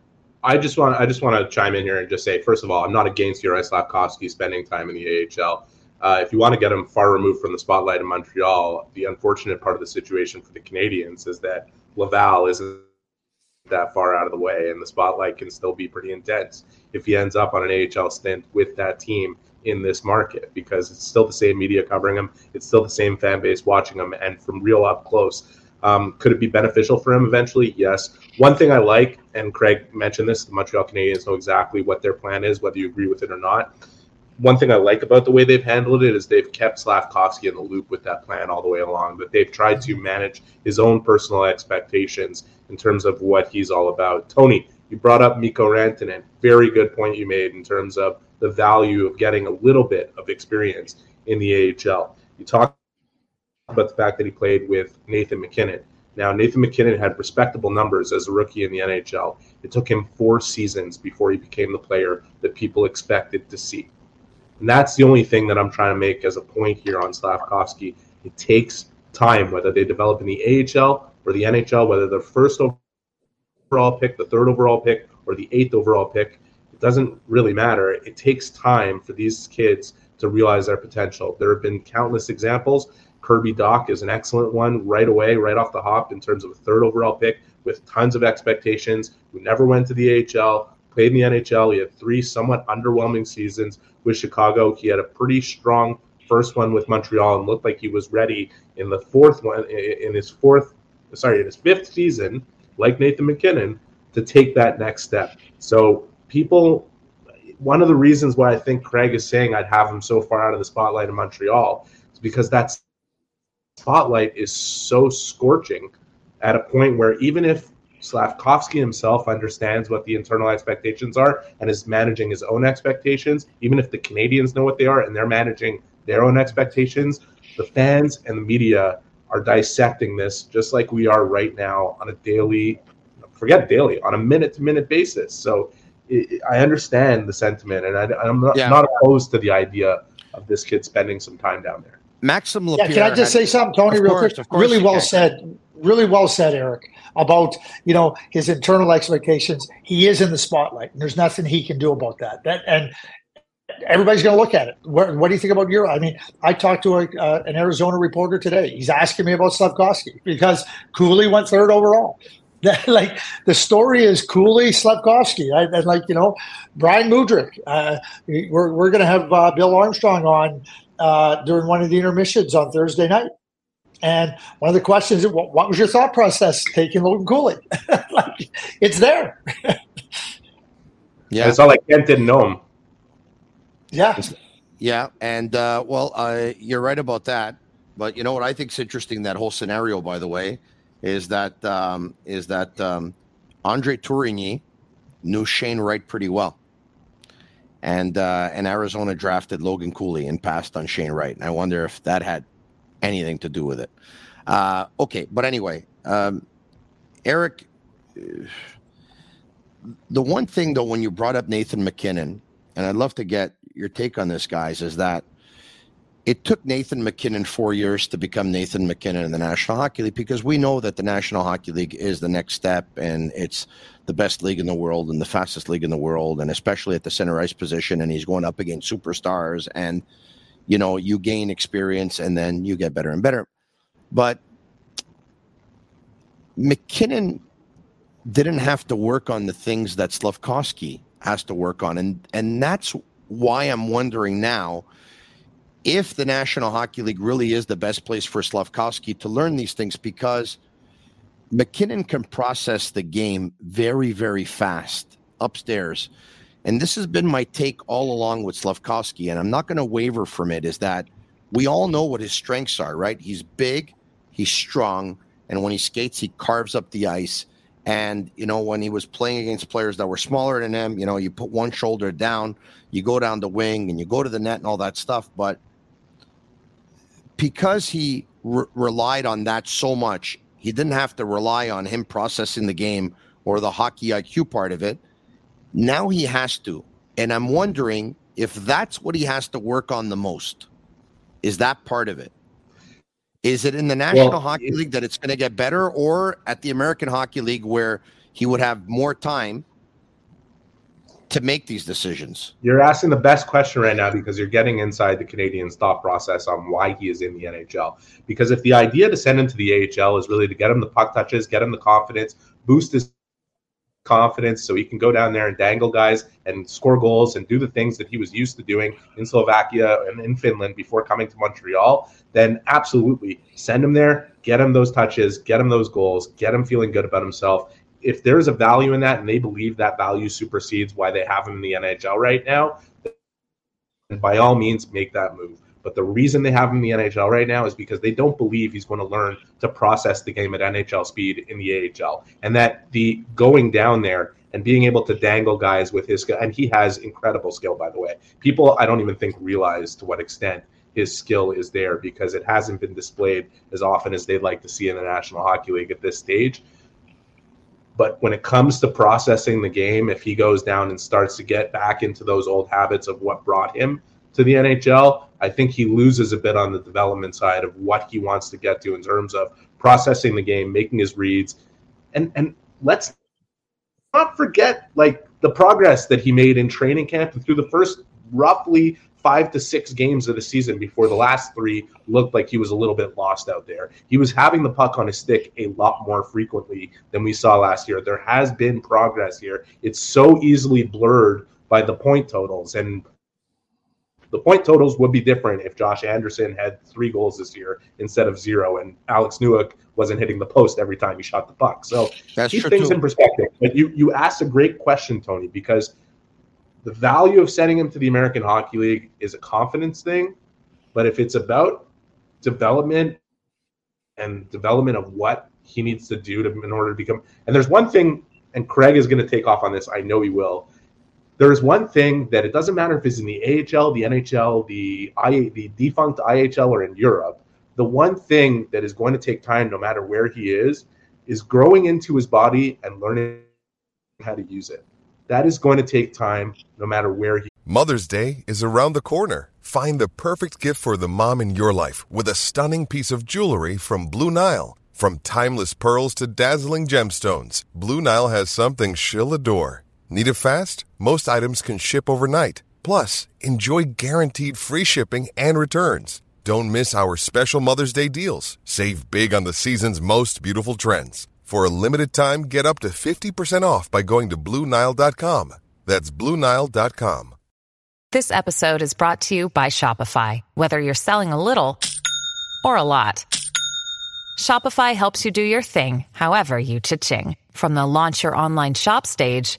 Speaker 6: I just want I just want to chime in here and just say, first of all, I'm not against Juraj Slafkovsky spending time in the AHL. Uh, if you want to get him far removed from the spotlight in Montreal, the unfortunate part of the situation for the Canadiens is that Laval isn't that far out of the way, and the spotlight can still be pretty intense if he ends up on an AHL stint with that team in this market because it's still the same media covering him, it's still the same fan base watching him, and from real up close. Um, could it be beneficial for him eventually? Yes. One thing I like, and Craig mentioned this, the Montreal Canadiens know exactly what their plan is, whether you agree with it or not. One thing I like about the way they've handled it is they've kept Slafkovsky in the loop with that plan all the way along, but they've tried to manage his own personal expectations in terms of what he's all about. Tony, you brought up Mikko Rantanen. Very good point you made in terms of the value of getting a little bit of experience in the AHL. You talked about the fact that he played with Nathan MacKinnon. Now, Nathan MacKinnon had respectable numbers as a rookie in the NHL. It took him four seasons before he became the player that people expected to see. And that's the only thing that I'm trying to make as a point here on Slafkovsky. It takes time, whether they develop in the AHL or the NHL, whether the first overall pick, the third overall pick, or the eighth overall pick. It doesn't really matter. It takes time for these kids to realize their potential. There have been countless examples. Kirby Dach is an excellent one right away, right off the hop, in terms of a third overall pick with tons of expectations, who never went to the AHL, played in the NHL. He had three somewhat underwhelming seasons with Chicago. He had a pretty strong first one with Montreal and looked like he was ready in the fourth one, in his fourth, sorry, in his fifth season, like Nathan MacKinnon, to take that next step. So people, one of the reasons why I think Craig is saying I'd have him so far out of the spotlight in Montreal is because that spotlight is so scorching at a point where even if Slafkovsky himself understands what the internal expectations are and is managing his own expectations, even if the Canadiens know what they are and they're managing their own expectations, the fans and the media are dissecting this just like we are right now on a daily, forget daily, on a minute to minute basis. So it, I understand the sentiment, and I, am not, yeah. not, opposed to the idea of this kid spending some time down there.
Speaker 5: Maxim Lapierre.
Speaker 7: Yeah, can I just say something, Tony, real course, quick? Really well can. said. Really well said, Eric, about you know his internal expectations. He is in the spotlight, and there's nothing he can do about that. That and everybody's going to look at it. What, what, do you think about Euro? I mean, I talked to a, uh, an Arizona reporter today. He's asking me about Slafkovsky because Cooley went third overall. like the story is Cooley Slafkovsky. I, and like you know, Brian Mudryk. Uh, we're we're going to have uh, Bill Armstrong on uh, during one of the intermissions on Thursday night. And one of the questions is, what, what was your thought process taking Logan Cooley? like, it's there.
Speaker 6: yeah, it's not like Kent didn't know him.
Speaker 7: Yeah,
Speaker 5: yeah, and uh, well, uh, you're right about that. But you know what I think is interesting that whole scenario, by the way, is that um, is that um, Andre Tourigny knew Shane Wright pretty well and uh, and Arizona drafted Logan Cooley and passed on Shane Wright. And I wonder if that had anything to do with it. Uh, okay, but anyway, um, Eric, the one thing though, when you brought up Nathan MacKinnon, and I'd love to get your take on this, guys, is that it took Nathan MacKinnon four years to become Nathan MacKinnon in the National Hockey League because we know that the National Hockey League is the next step and it's the best league in the world and the fastest league in the world, and especially at the center ice position. And he's going up against superstars, and you know you gain experience and then you get better and better. But mckinnon didn't have to work on the things that Slafkovsky has to work on, and and that's why I'm wondering now if the National Hockey League really is the best place for Slafkovsky to learn these things because mckinnon can process the game very, very fast upstairs. And this has been my take all along with Slafkovsky, and I'm not going to waver from it, is that we all know what his strengths are, right? He's big, he's strong, and when he skates, he carves up the ice. And, you know, when he was playing against players that were smaller than him, you know, you put one shoulder down, you go down the wing, and you go to the net and all that stuff. But because he re- relied on that so much, he didn't have to rely on him processing the game or the hockey IQ part of it. Now he has to. And I'm wondering if that's what he has to work on the most. Is that part of it? Is it in the National well, Hockey League that it's going to get better, or at the American Hockey League where he would have more time to make these decisions?
Speaker 6: You're asking the best question right now because you're getting inside the Canadian thought process on why he is in the NHL. Because if the idea to send him to the AHL is really to get him the puck touches, get him the confidence, boost his confidence so he can go down there and dangle guys and score goals and do the things that he was used to doing in Slovakia and in Finland before coming to Montreal, then absolutely send him there, get him those touches, get him those goals, get him feeling good about himself. If there's a value in that and they believe that value supersedes why they have him in the NHL right now, by all means make that move. But the reason they have him in the NHL right now is because they don't believe he's going to learn to process the game at NHL speed in the AHL. And that the going down there and being able to dangle guys with his skill, and he has incredible skill, by the way. People, I don't even think realize to what extent his skill is there because it hasn't been displayed as often as they'd like to see in the National Hockey League at this stage. But when it comes to processing the game, if he goes down and starts to get back into those old habits of what brought him to the NHL, I think he loses a bit on the development side of what he wants to get to in terms of processing the game, making his reads, and and let's not forget like the progress that he made in training camp and through the first roughly five to six games of the season before the last three looked like he was a little bit lost out there. He was having the puck on his stick a lot more frequently than we saw last year. There has been progress here. It's so easily blurred by the point totals and the point totals would be different if Josh Anderson had three goals this year instead of zero, and Alex Newhook wasn't hitting the post every time he shot the puck. So
Speaker 5: That's
Speaker 6: keep things too. in perspective. But you you asked a great question, Tony, because the value of sending him to the American Hockey League is a confidence thing. But if it's about development and development of what he needs to do to in order to become, and there's one thing, and Craig is going to take off on this. I know he will there's one thing that it doesn't matter if it's in the AHL, the NHL, the I, the defunct IHL, or in Europe. The one thing that is going to take time, no matter where he is, is growing into his body and learning how to use it. That is going to take time, no matter where he.
Speaker 8: Mother's Day is around the corner. Find the perfect gift for the mom in your life with a stunning piece of jewelry from Blue Nile. From timeless pearls to dazzling gemstones, Blue Nile has something she'll adore. Need it fast? Most items can ship overnight. Plus, enjoy guaranteed free shipping and returns. Don't miss our special Mother's Day deals. Save big on the season's most beautiful trends. For a limited time, get up to 50% off by going to Bluenile.com. That's Bluenile.com.
Speaker 9: This episode is brought to you by Shopify. Whether you're selling a little or a lot, Shopify helps you do your thing, however you cha-ching. From the launch your online shop stage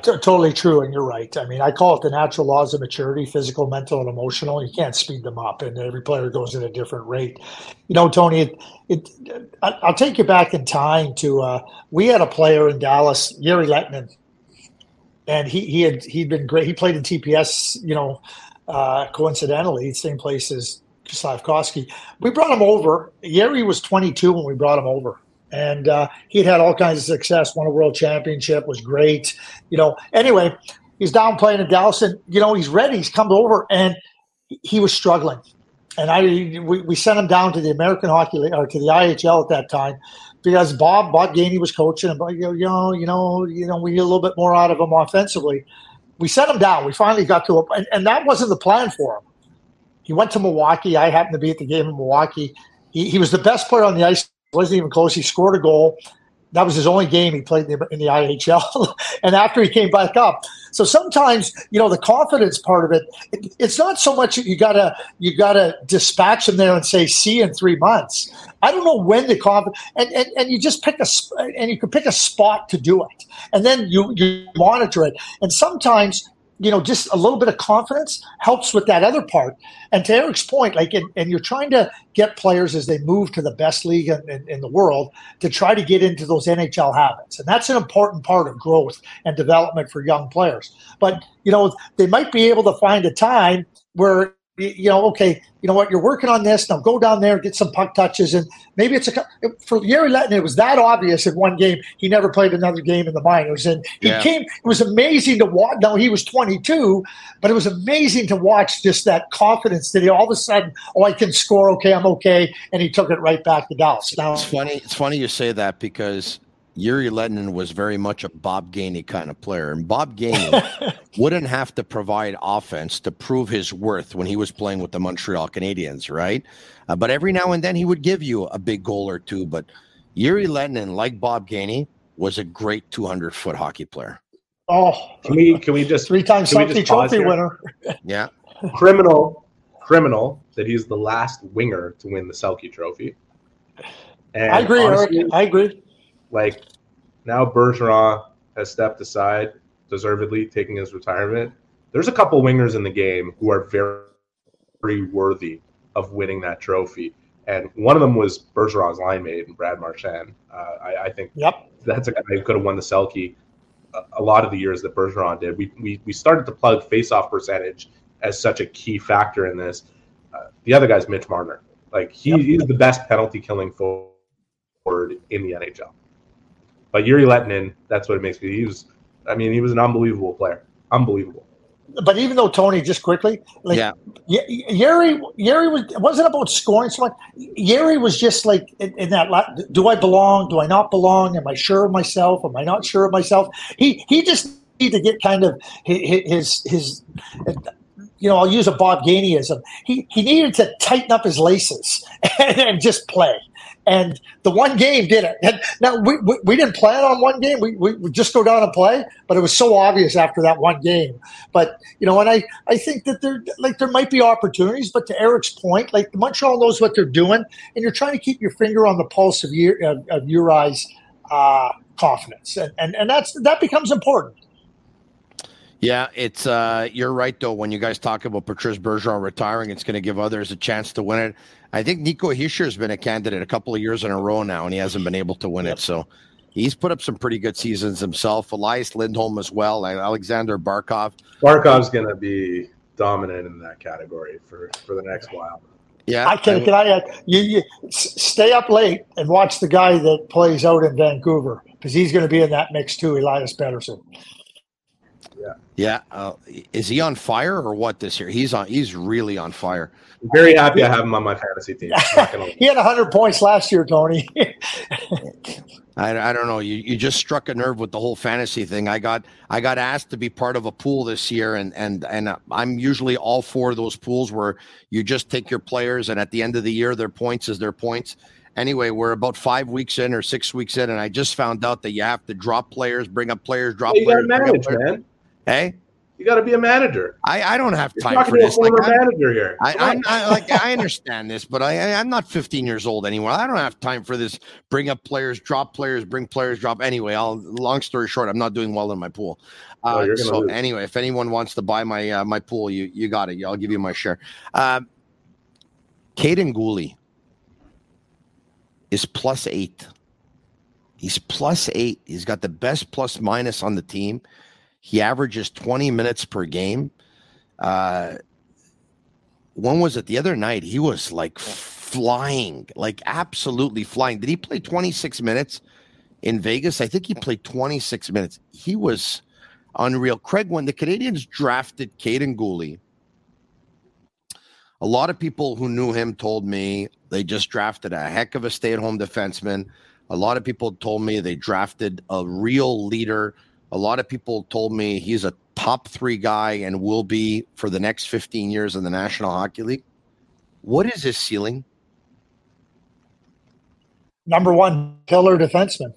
Speaker 7: Totally true, and you're right. I mean, I call it the natural laws of maturity: physical, mental, and emotional. You can't speed them up, and every player goes at a different rate. You know, Tony, it, it I'll take you back in time to uh, we had a player in Dallas, Jere Lehtinen, and he he had he'd been great. He played in TPS, you know, uh, coincidentally, same place as Slafkovsky. We brought him over. Jere was 22 when we brought him over and uh, he'd had all kinds of success. Won a world championship, was great. You know. Anyway, he's down playing in Dallas, and you know he's ready. He's come over, and he was struggling. And I we, we sent him down to the American Hockey League or to the IHL at that time because Bob Bob Gainey was coaching, and you know, you know, you know, you know, we need a little bit more out of him offensively. We sent him down. We finally got to a, and, and that wasn't the plan for him. He went to Milwaukee. I happened to be at the game in Milwaukee. He, he was the best player on the ice wasn't even close. He scored a goal. That was his only game he played in the, in the IHL. and after he came back up, so sometimes you know the confidence part of it, it it's not so much you gotta you gotta dispatch him there and say see in three months. I don't know when the confidence and, and and you just pick a and you can pick a spot to do it, and then you you monitor it. And sometimes you know, just a little bit of confidence helps with that other part. And to Eric's point, like, and, and you're trying to get players as they move to the best league in, in, in, the world to try to get into those NHL habits. And that's an important part of growth and development for young players. But, you know, they might be able to find a time where you know, okay, you know what, you're working on this. Now go down there and get some puck touches. And maybe it's a for Jere Lehtinen, it was that obvious in one game. He never played another game in the minors. And he yeah. came, it was amazing to watch. Now he was 22, but it was amazing to watch just that confidence that he all of a sudden, oh, I can score. Okay, I'm okay. And he took it right back to Dallas.
Speaker 5: Now, it's funny. It's funny you say that because Jere Lehtinen was very much a Bob Gainey kind of player. And Bob Gainey wouldn't have to provide offense to prove his worth when he was playing with the Montreal Canadiens, right? Uh, but every now and then he would give you a big goal or two. But Jere Lehtinen, like Bob Gainey, was a great 200 foot hockey player.
Speaker 7: Oh,
Speaker 6: can we can we just
Speaker 7: three times Selke Trophy winner?
Speaker 5: yeah,
Speaker 6: criminal, criminal that he's the last winger to win the Selke Trophy.
Speaker 7: And I agree, honestly, Eric. I agree
Speaker 6: like now Bergeron has stepped aside, deservedly taking his retirement. There's a couple wingers in the game who are very, very worthy of winning that trophy. And one of them was Bergeron's line mate, Brad Marchand. Uh, I, I, think
Speaker 7: yep.
Speaker 6: that's a guy who could have won the Selke a, a, lot of the years that Bergeron did. We, we, we started to plug faceoff percentage as such a key factor in this. Uh, the other guy's Mitch Marner. Like he, yep. he's the best penalty killing forward in the NHL. But Jere Lehtinen, that's what it makes me. He was, I mean, he was an unbelievable player. Unbelievable.
Speaker 7: But even though Tony, just quickly, like yeah, Jere, Jere was wasn't about scoring so much. Jere was just like in, in, that. Do I belong? Do I not belong? Am I sure of myself? Am I not sure of myself? He he just need to get kind of his his, his you know, I'll use a Bob Gaineyism. He he needed to tighten up his laces and, and just play. And the one game did it. Now we, we, we, didn't plan on one game. We, we just go down and play, but it was so obvious after that one game. But you know, and I, I think that there like there might be opportunities, but to Eric's point, like Montreal knows what they're doing, and you're trying to keep your finger on the pulse of your of, of Uri's uh, confidence, and, and and that's that becomes important.
Speaker 5: Yeah, it's uh, you're right though. When you guys talk about Patrice Bergeron retiring, it's going to give others a chance to win it. I think Nico Hischier has been a candidate a couple of years in a row now, and he hasn't been able to win yep. it. So he's put up some pretty good seasons himself. Elias Lindholm as well, and Alexander Barkov.
Speaker 6: Barkov's going to be dominant in that category for for the next while.
Speaker 7: Yeah, I can. Can I? Uh, you, you stay up late and watch the guy that plays out in Vancouver because he's going to be in that mix too, Elias Pettersson.
Speaker 5: Yeah. Yeah. Uh, is he on fire or what this year? He's on. He's really on fire.
Speaker 6: I'm very happy I have him on my fantasy team.
Speaker 7: he had 100 points last year, Tony.
Speaker 5: I, I don't know. You you just struck a nerve with the whole fantasy thing. I got I got asked to be part of a pool this year, and and and I'm usually all for those pools where you just take your players, and at the end of the year, their points is their points. Anyway, we're about five weeks in or six weeks in, and I just found out that you have to drop players, bring up players, drop
Speaker 6: you
Speaker 5: players.
Speaker 6: Manage, man.
Speaker 5: Hey,
Speaker 6: you got to be a manager.
Speaker 5: I, I don't have time for this.
Speaker 6: Like, manager here.
Speaker 5: I, I'm, like I understand this, but I I'm not 15 years old anymore. I don't have time for this. Bring up players, drop players, bring players, drop. Anyway, I'll. Long story short, I'm not doing well in my pool. Uh, oh, so lose. anyway, if anyone wants to buy my uh, my pool, you you got it. I'll give you my share. Uh, Kaiden Guhle is plus eight. He's plus eight. He's got the best plus minus on the team. He averages 20 minutes per game. Uh, when was it? The other night, he was like flying, like absolutely flying. Did he play 26 minutes in Vegas? I think he played 26 minutes. He was unreal. Craig, when the Canadiens drafted Kaiden Guhle, a lot of people who knew him told me they just drafted a heck of a stay at home defenseman. A lot of people told me they drafted a real leader a lot of people told me he's a top three guy and will be for the next 15 years in the National Hockey League. What is his ceiling?
Speaker 7: Number one pillar defenseman.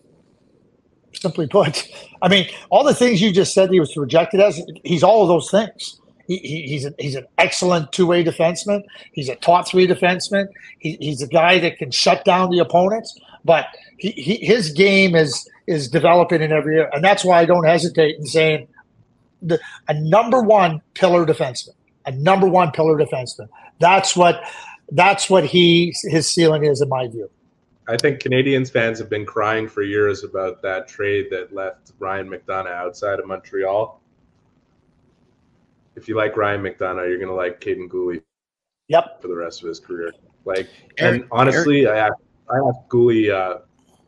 Speaker 7: Simply put, I mean, all the things you just said he was rejected as, he's all of those things. He, he, he's, a, he's an excellent two way defenseman. He's a top three defenseman. He, he's a guy that can shut down the opponents, but he, he, his game is is developing in every year. And that's why I don't hesitate in saying the, a number one pillar defenseman, a number one pillar defenseman. That's what that's what he his ceiling is in my view.
Speaker 6: I think Canadiens fans have been crying for years about that trade that left Ryan McDonagh outside of Montreal. If you like Ryan McDonagh, you're going to like Kaiden Guhle.
Speaker 7: Yep.
Speaker 6: For the rest of his career, like, Eric, and honestly, Eric. I asked, I asked Guhle, uh,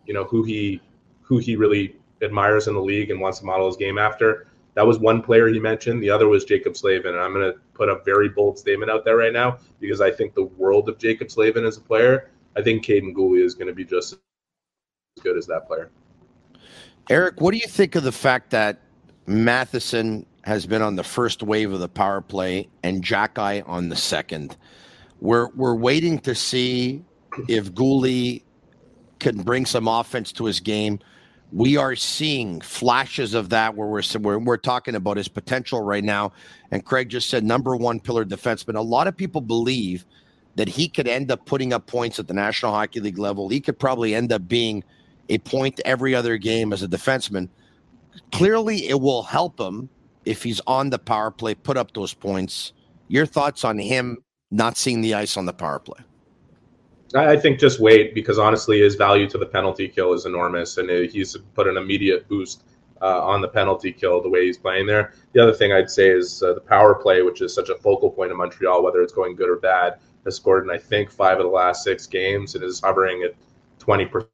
Speaker 6: you know, who he who he really admires in the league and wants to model his game after. That was one player he mentioned. The other was Jaccob Slavin. And I'm going to put a very bold statement out there right now because I think the world of Jaccob Slavin as a player. I think Kaiden Guhle is going to be just as good as that player.
Speaker 5: Eric, what do you think of the fact that Matheson has been on the first wave of the power play and Xhekaj on the second? We're we're waiting to see if Guhle can bring some offense to his game. We are seeing flashes of that where we're, we're, we're talking about his potential right now. And Craig just said number one pillar defenseman. A lot of people believe that he could end up putting up points at the National Hockey League level. He could probably end up being a point every other game as a defenseman. Clearly, it will help him if he's on the power play, put up those points. Your thoughts on him not seeing the ice on the power play?
Speaker 6: I think just wait because honestly, his value to the penalty kill is enormous, and he's put an immediate boost uh, on the penalty kill the way he's playing there. The other thing I'd say is uh, the power play, which is such a focal point in Montreal, whether it's going good or bad, has scored in I think five of the last six games and is hovering at twenty percent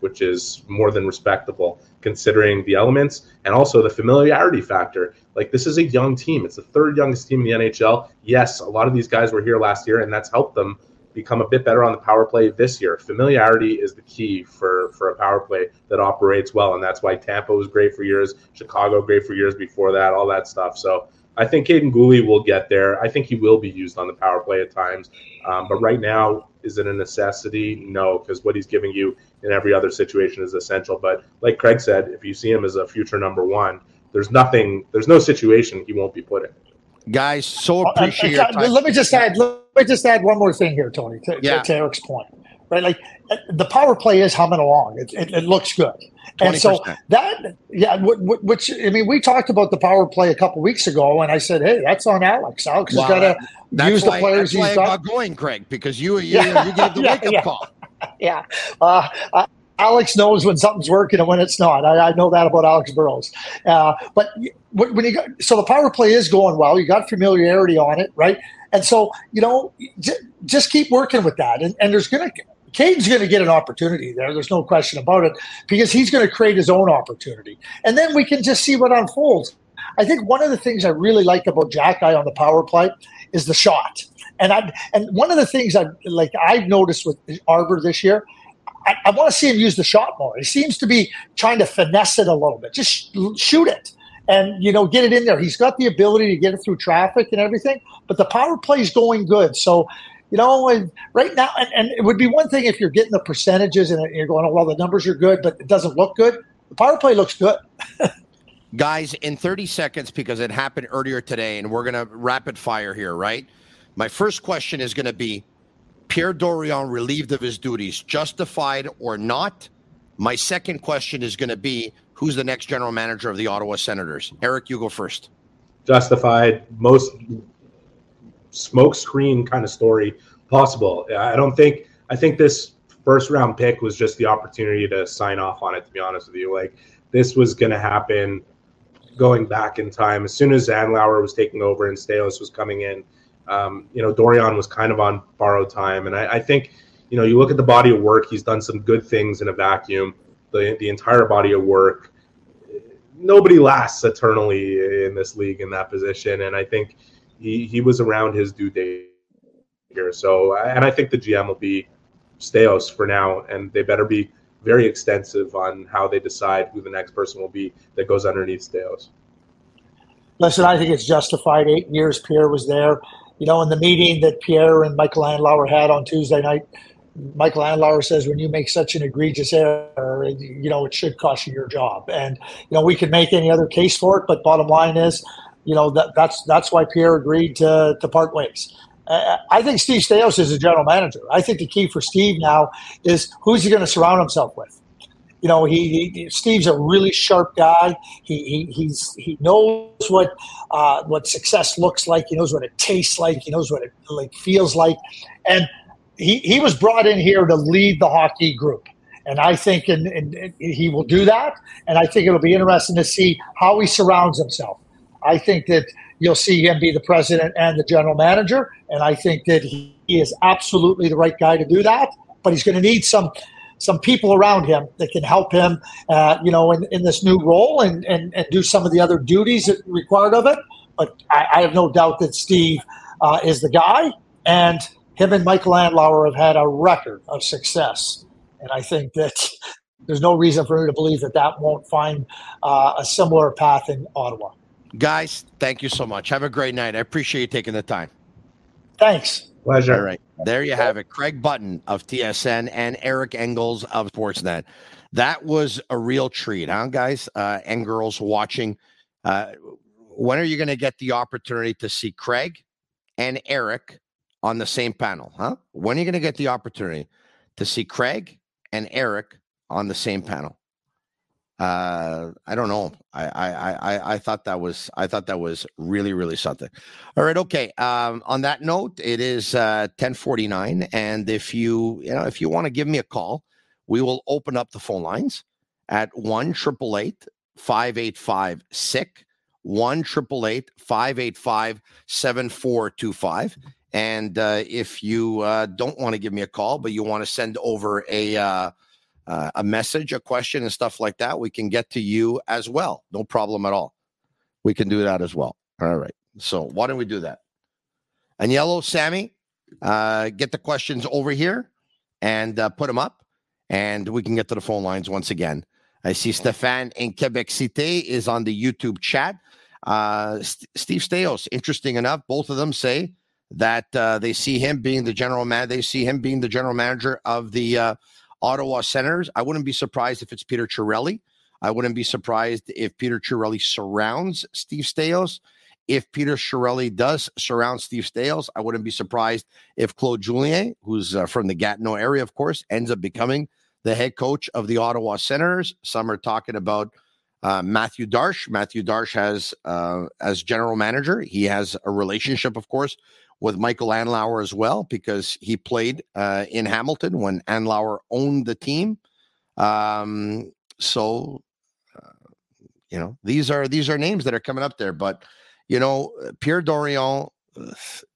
Speaker 6: which is more than respectable considering the elements and also the familiarity factor. Like this is a young team; it's the third youngest team in the NHL. Yes, a lot of these guys were here last year, and that's helped them become a bit better on the power play this year. Familiarity is the key for for a power play that operates well, and that's why Tampa was great for years, Chicago great for years before that, all that stuff. So I think Kaiden Guhle will get there. I think he will be used on the power play at times, um, but right now, is it a necessity? No, because what he's giving you in every other situation is essential. But like Craig said, if you see him as a future number one, there's nothing, there's no situation he won't be put in.
Speaker 5: Guys, so uh, appreciate.
Speaker 7: Uh, uh, let me just add. Let me just add one more thing here, Tony, to, yeah. to Eric's point. Right, like uh, the power play is humming along. It, it, it looks good, 20%. and so that, yeah, which I mean, we talked about the power play a couple weeks ago, and I said, hey, that's on Alex. Alex has got to use
Speaker 5: why,
Speaker 7: the players
Speaker 5: that's
Speaker 7: he's
Speaker 5: why got going, Craig, because you you, yeah. you gave the yeah, wake up
Speaker 7: yeah.
Speaker 5: call.
Speaker 7: Yeah. Uh, Alex knows when something's working and when it's not. I, I know that about Alex Burrows. Uh, but when you got, so the power play is going well. You got familiarity on it, right? And so you know, j- just keep working with that. And, and there's gonna Kaiden's going to get an opportunity there. There's no question about it because he's going to create his own opportunity, and then we can just see what unfolds. I think one of the things I really like about Xhekaj on the power play is the shot. And I and one of the things I like I've noticed with Arber this year I, I want to see him use the shot more. He seems to be trying to finesse it a little bit. Just sh- shoot it and you know get it in there. He's got the ability to get it through traffic and everything, but the power play is going good. So you know, right now, and, and, it would be one thing if you're getting the percentages and you're going, oh, well, the numbers are good, but it doesn't look good. The power play looks good.
Speaker 5: Guys, in 30 seconds, because it happened earlier today, and we're going to rapid fire here, right? My first question is going to be Pierre Dorion relieved of his duties, justified or not? My second question is going to be who's the next general manager of the Ottawa Senators? Eric, you go first.
Speaker 6: Justified, most smokescreen kind of story possible. I don't think, I think this first round pick was just the opportunity to sign off on it, to be honest with you. Like, this was going to happen going back in time. As soon as Andlauer was taking over and Staios was coming in, um, you know, Dorion was kind of on borrowed time, and I, I, think, you know, you look at the body of work. He's done some good things in a vacuum. The the entire body of work. Nobody lasts eternally in this league in that position, and I think he he was around his due date here. So, and I think the GM will be Staios for now, and they better be very extensive on how they decide who the next person will be that goes underneath Staios.
Speaker 7: Listen, I think it's justified. Eight years Pierre was there you know, in the meeting that Pierre and Michael Andlauer had on Tuesday night, Michael Andlauer says when you make such an egregious error, you know, it should cost you your job. And, you know, we could make any other case for it, but bottom line is, you know, that, that's that's why Pierre agreed to, to part ways. Uh, I think Steve Staios is a general manager. I think the key for Steve now is who's he going to surround himself with? You know, he, he, Steve's a really sharp guy. He, he he's he knows what uh, what success looks like. He knows what it tastes like. He knows what it like feels like, and he he was brought in here to lead the hockey group. And I think and, and he will do that. And I think it'll be interesting to see how he surrounds himself. I think that you'll see him be the president and the general manager. And I think that he is absolutely the right guy to do that. But he's going to need some some people around him that can help him, uh, you know, in, in this new role and, and, and do some of the other duties that required of it. But I, I have no doubt that Steve uh, is the guy, and him and Michael Andlauer have had a record of success. And I think that there's no reason for me to believe that that won't find uh, a similar path in Ottawa.
Speaker 5: Guys, thank you so much. Have a great night. I appreciate you taking the time.
Speaker 7: Thanks.
Speaker 6: Pleasure.
Speaker 5: All right. There you have it. Craig Button of TSN and Eric Engels of Sportsnet. That was a real treat, huh, guys uh, and girls watching. Uh, when are you going to get the opportunity to see Craig and Eric on the same panel, huh? When are you going to get the opportunity to see Craig and Eric on the same panel? Uh, I don't know. I, I, I, I thought that was, I thought that was really, really something. All right. Okay. Um, on that note, it is, uh, 1049. And if you, you know, if you want to give me a call, we will open up the phone lines at 1 585 SICK, 1 585 7425. And uh, if you uh, don't want to give me a call, but you want to send over a, uh, uh, a message, a question, and stuff like that, we can get to you as well. No problem at all. We can do that as well. All right. So why don't we do that? And yellow, Sammy, uh, get the questions over here and uh, put them up, and we can get to the phone lines once again. I see Stefan in Quebec City is on the YouTube chat. Uh, St- Steve Staios, interesting enough, both of them say that uh, they see him being the general man. They see him being the general manager of the uh, Ottawa Senators. I wouldn't be surprised if it's Peter Chiarelli. I wouldn't be surprised if Peter Chiarelli surrounds Steve Staios. If Peter Chiarelli does surround Steve Staios, I wouldn't be surprised if Claude Julien, who's uh, from the Gatineau area, of course, ends up becoming the head coach of the Ottawa Senators. Some are talking about uh, Matthew Darche. Matthew Darche has, uh, as general manager, he has a relationship, of course, with Michael Andlauer as well because he played uh, in Hamilton when Andlauer owned the team. Um, so, uh, you know, these are these are names that are coming up there. But you know, Pierre Dorion,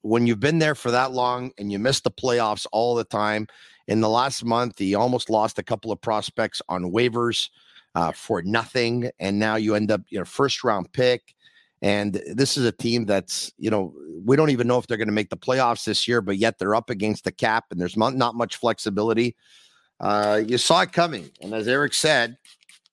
Speaker 5: when you've been there for that long and you miss the playoffs all the time, in the last month he almost lost a couple of prospects on waivers uh, for nothing, and now you end up you know first round pick. And this is a team that's, you know, we don't even know if they're going to make the playoffs this year, but yet they're up against the cap and there's not much flexibility. Uh, you saw it coming. And as Eric said,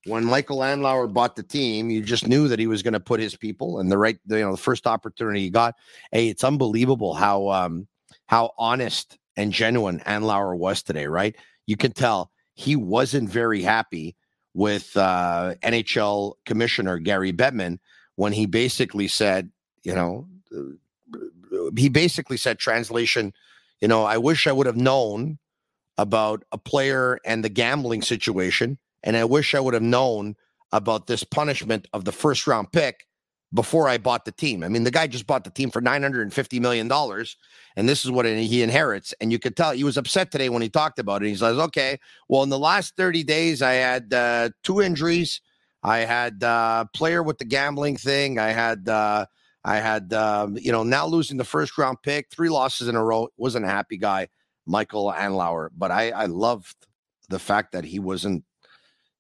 Speaker 5: when Michael Andlauer bought the team, you just knew that he was going to put his people and the right, you know, the first opportunity he got. Hey, it's unbelievable how um how honest and genuine Andlauer was today, right? You can tell he wasn't very happy with uh, NHL Commissioner Gary Bettman when he basically said, you know, he basically said, translation, you know, I wish I would have known about a player and the gambling situation. And I wish I would have known about this punishment of the first round pick before I bought the team. I mean, the guy just bought the team for $950 million, and this is what he inherits. And you could tell he was upset today when he talked about it. He says, okay, well, in the last 30 days, I had uh, two injuries. I had uh, player with the gambling thing. I had uh, I had um, you know now losing the first round pick, three losses in a row. Wasn't a happy guy, Michael Andlauer. But I I loved the fact that he wasn't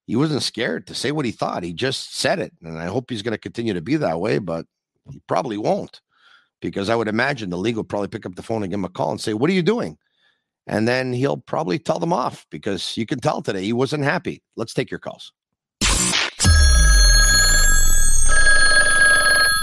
Speaker 5: he wasn't scared to say what he thought. He just said it, and I hope he's going to continue to be that way. But he probably won't, because I would imagine the league will probably pick up the phone and give him a call and say, "What are you doing?" And then he'll probably tell them off because you can tell today he wasn't happy. Let's take your calls.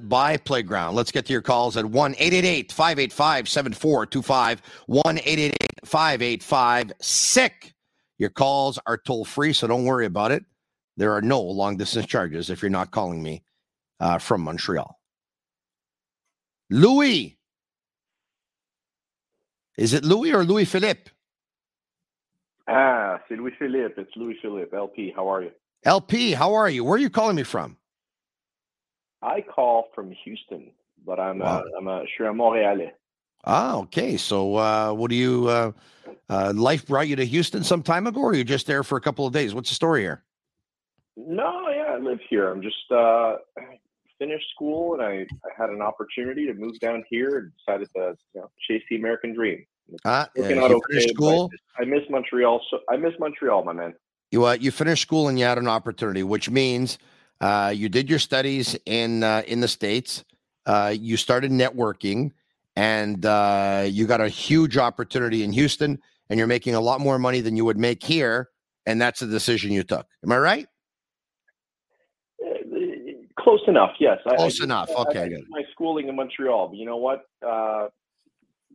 Speaker 5: By Playground. Let's get to your calls at 1 585 7425. 1 585 SICK. Your calls are toll free, so don't worry about it. There are no long distance charges if you're not calling me uh, from Montreal. Louis. Is it Louis or Louis Philippe?
Speaker 10: Ah, c'est Louis Philippe. It's Louis Philippe. LP, how are you?
Speaker 5: LP, how are you? Where are you calling me from?
Speaker 10: I call from Houston, but I'm
Speaker 5: Wow.
Speaker 10: uh, I'm a, je suis un Montréalais.
Speaker 5: Ah, okay. So, uh, what do you, uh, uh, life brought you to Houston some time ago, or you just there for a couple of days? What's the story here?
Speaker 10: No, yeah, I live here. I'm just uh, finished school and I, I had an opportunity to move down here and decided to you know, chase the American dream.
Speaker 5: Ah, yeah, you
Speaker 10: okay,
Speaker 5: finished
Speaker 10: I
Speaker 5: school?
Speaker 10: miss- I miss Montreal. So I miss Montreal, my man.
Speaker 5: You, uh, you finished school and you had an opportunity, which means uh, you did your studies in uh, in the states. Uh, you started networking, and uh, you got a huge opportunity in Houston, and you're making a lot more money than you would make here. And that's the decision you took. Am I right?
Speaker 10: Close enough, yes. I- I
Speaker 5: Close enough.
Speaker 10: I-
Speaker 5: Okay,
Speaker 10: I my schooling in Montreal, but you know what? Uh,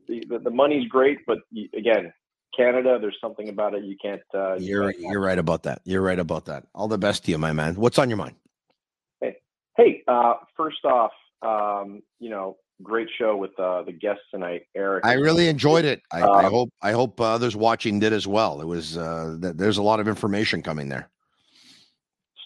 Speaker 10: the, the the money's great, but again, Canada, there's something about it you can't. Uh, you
Speaker 5: You're
Speaker 10: can't-
Speaker 5: you're right about that. You're right about that. All the best to you, my man. What's on your mind?
Speaker 10: Hey, uh, first off, um, you know, great show with uh, the guests tonight, Eric.
Speaker 5: I really enjoyed it. I, I
Speaker 10: Um,
Speaker 5: hope I hope uh, others watching did as well. It was uh, th- there's a lot of information coming there.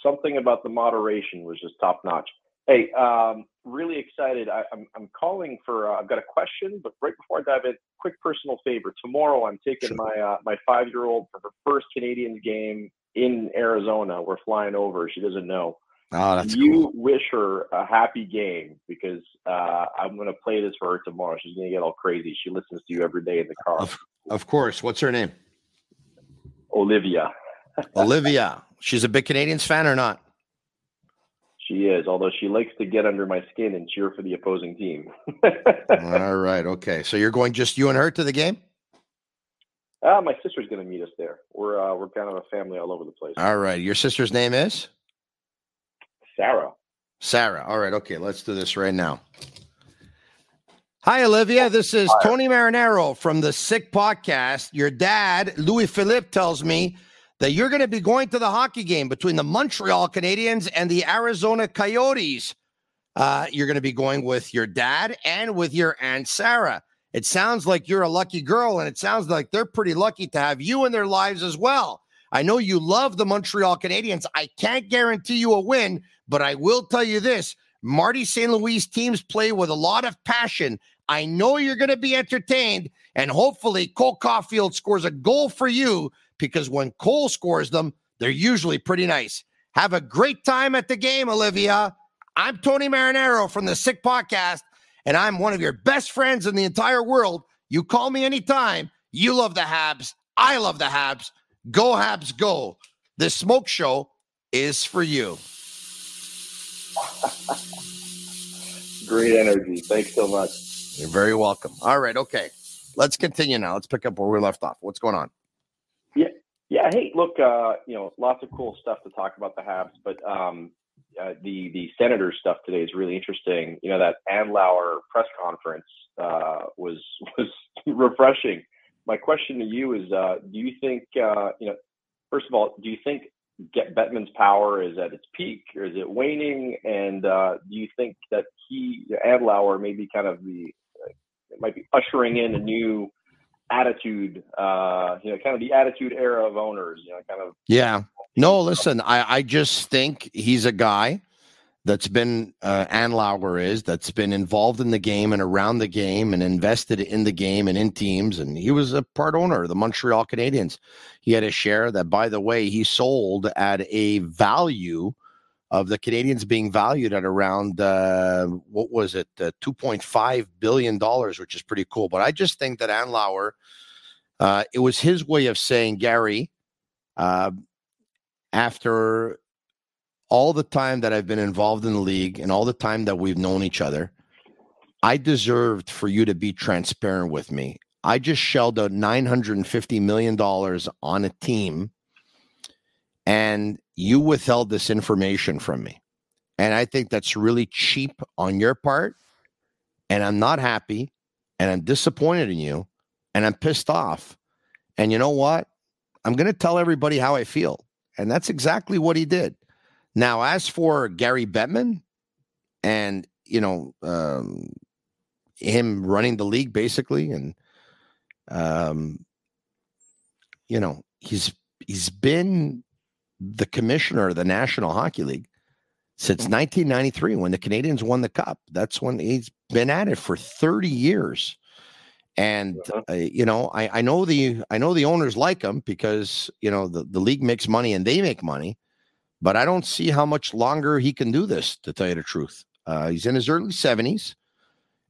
Speaker 10: Something about the moderation was just top notch. Hey, um, really excited. I, I'm I'm calling for. Uh, I've got a question, but right before I dive in, quick personal favor. Tomorrow, I'm taking my uh, my five year old for her first Canadiens game in Arizona. We're flying over. She doesn't know.
Speaker 5: Oh, that's
Speaker 10: you wish her a happy game because uh, I'm going to play this for her tomorrow. She's going to get all crazy. She listens to you every day in the car.
Speaker 5: Of, of course. What's her name?
Speaker 10: Olivia.
Speaker 5: Olivia. She's a big Canadiens fan or not?
Speaker 10: She is, although she likes to get under my skin and cheer for the opposing team.
Speaker 5: All right. Okay. So you're going just you and her to the game?
Speaker 10: Ah, my sister's going to meet us there. We're uh, we're kind of a family all over the place.
Speaker 5: All right. Your sister's name is
Speaker 10: Sarah.
Speaker 5: Sarah. All right. Okay. Let's do this right now. Hi, Olivia. This is Tony Marinaro from the Sick Podcast. Your dad, Louis Philippe, tells me that you're going to be going to the hockey game between the Montreal Canadiens and the Arizona Coyotes. Uh, you're going to be going with your dad and with your Aunt Sarah. It sounds like you're a lucky girl, and it sounds like they're pretty lucky to have you in their lives as well. I know you love the Montreal Canadiens. I can't guarantee you a win, but I will tell you this Marty St. Louis teams play with a lot of passion. I know you're going to be entertained, and hopefully, Cole Caufield scores a goal for you because when Cole scores them, they're usually pretty nice. Have a great time at the game, Olivia. I'm Tony Marinaro from the Sick Podcast, and I'm one of your best friends in the entire world. You call me anytime. You love the Habs. I love the Habs. Go Habs, go. This smoke show is for you.
Speaker 10: Great energy. Thanks so much.
Speaker 5: You're very welcome. All right, okay. Let's continue now. Let's pick up where we left off. What's going on?
Speaker 10: Yeah, yeah. Hey, look, uh, you know, lots of cool stuff to talk about the Habs, but um, uh, the the Senators stuff today is really interesting. You know, that Andlauer press conference uh, was was refreshing. My question to you is: uh, Do you think, uh, you know, first of all, do you think Get Bettman's power is at its peak, or is it waning? And uh, do you think that he, Andlauer, may be kind of the might be ushering in a new attitude, uh, you know, kind of the attitude era of owners, you know, kind of
Speaker 5: Yeah. No, listen, I, I just think he's a guy that's been uh, Andlauer is that's been involved in the game and around the game and invested in the game and in teams. And he was a part owner of the Montreal Canadiens. He had a share that, by the way, he sold at a value of the Canadiens being valued at around uh, what was it, uh, two point five billion dollars, which is pretty cool. But I just think that Andlauer, uh, it was his way of saying, Gary, uh, after all the time that I've been involved in the league and all the time that we've known each other, I deserved for you to be transparent with me. I just shelled out $950 million on a team and you withheld this information from me. And I think that's really cheap on your part. And I'm not happy and I'm disappointed in you and I'm pissed off. And you know what? I'm going to tell everybody how I feel. And that's exactly what he did. Now, as for Gary Bettman and, you know, um, him running the league basically, and, um, you know, he's he's been the commissioner of the National Hockey League since 1993 when the Canadiens won the cup. That's when he's been at it for 30 years. And uh-huh. uh, you know, I, I know the I know the owners like him because you know the, the league makes money and they make money but I don't see how much longer he can do this, to tell you the truth. Uh, he's in his early 70s.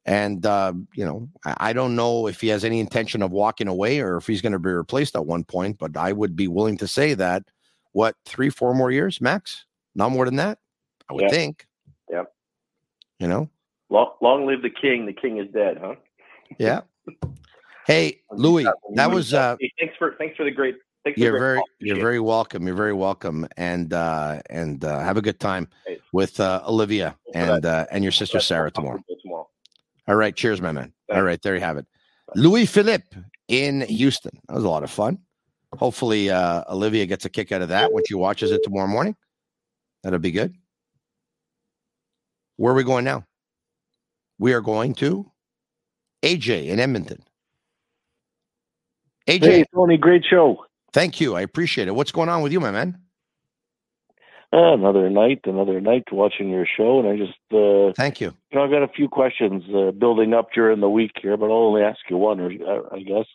Speaker 5: And, uh, you know, I, I, don't know if he has any intention of walking away or if he's going to be replaced at one point, but I would be willing to say that, what, three, four more years max? Not more than that, I would think.
Speaker 10: Yep.
Speaker 5: You know?
Speaker 10: Long, long live the king. The king is dead, huh?
Speaker 5: Yeah. Hey, Louis, that was. Uh,
Speaker 10: hey, thanks for thanks for the great Thanks
Speaker 5: you're very you're very welcome. You're very welcome, and uh, and uh, have a good time with uh, Olivia and uh, and your sister Sarah tomorrow. All right, cheers, my man. All right, there you have it. Louis Philippe in Houston. That was a lot of fun. Hopefully, uh, Olivia gets a kick out of that when she watches it tomorrow morning. That'll be good. Where are we going now? We are going to AJ in Edmonton. AJ,
Speaker 11: hey, Tony, great show.
Speaker 5: Thank you. I appreciate it. What's going on with you, my man?
Speaker 11: Uh, another night, another night watching your show, and I just uh,
Speaker 5: thank you.
Speaker 11: You know, I've got a few questions uh, building up during the week here, but I'll only ask you one, or uh, I guess.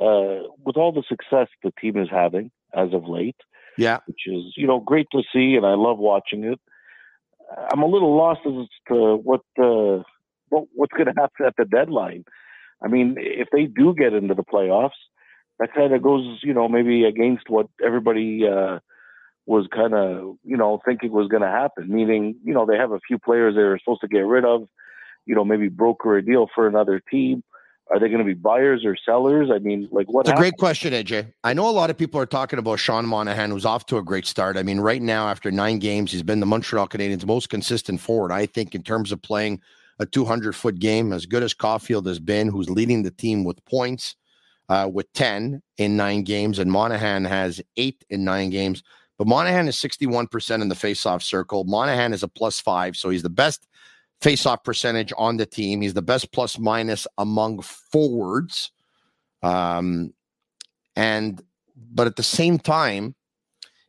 Speaker 11: Uh, with all the success the team is having as of late,
Speaker 5: yeah,
Speaker 11: which is you know great to see, and I love watching it. I'm a little lost as to what uh, what what's going to happen at the deadline. I mean, if they do get into the playoffs, that kind of goes, you know, maybe against what everybody uh, was kind of, you know, thinking was going to happen. Meaning, you know, they have a few players they are supposed to get rid of, you know, maybe broker a deal for another team. Are they going to be buyers or sellers? I mean, like what?
Speaker 5: It's a great question, AJ. I know a lot of people are talking about Sean Monahan, who's off to a great start. I mean, right now, after nine games, he's been the Montreal Canadiens' most consistent forward, I think, in terms of playing a 200 foot game, as good as Caufield has been, who's leading the team with points uh, with 10 in nine games, and Monahan has eight in nine games. But Monahan is 61% in the faceoff circle. Monahan is a plus five, so he's the best faceoff percentage on the team. He's the best plus minus among forwards. Um, and but at the same time,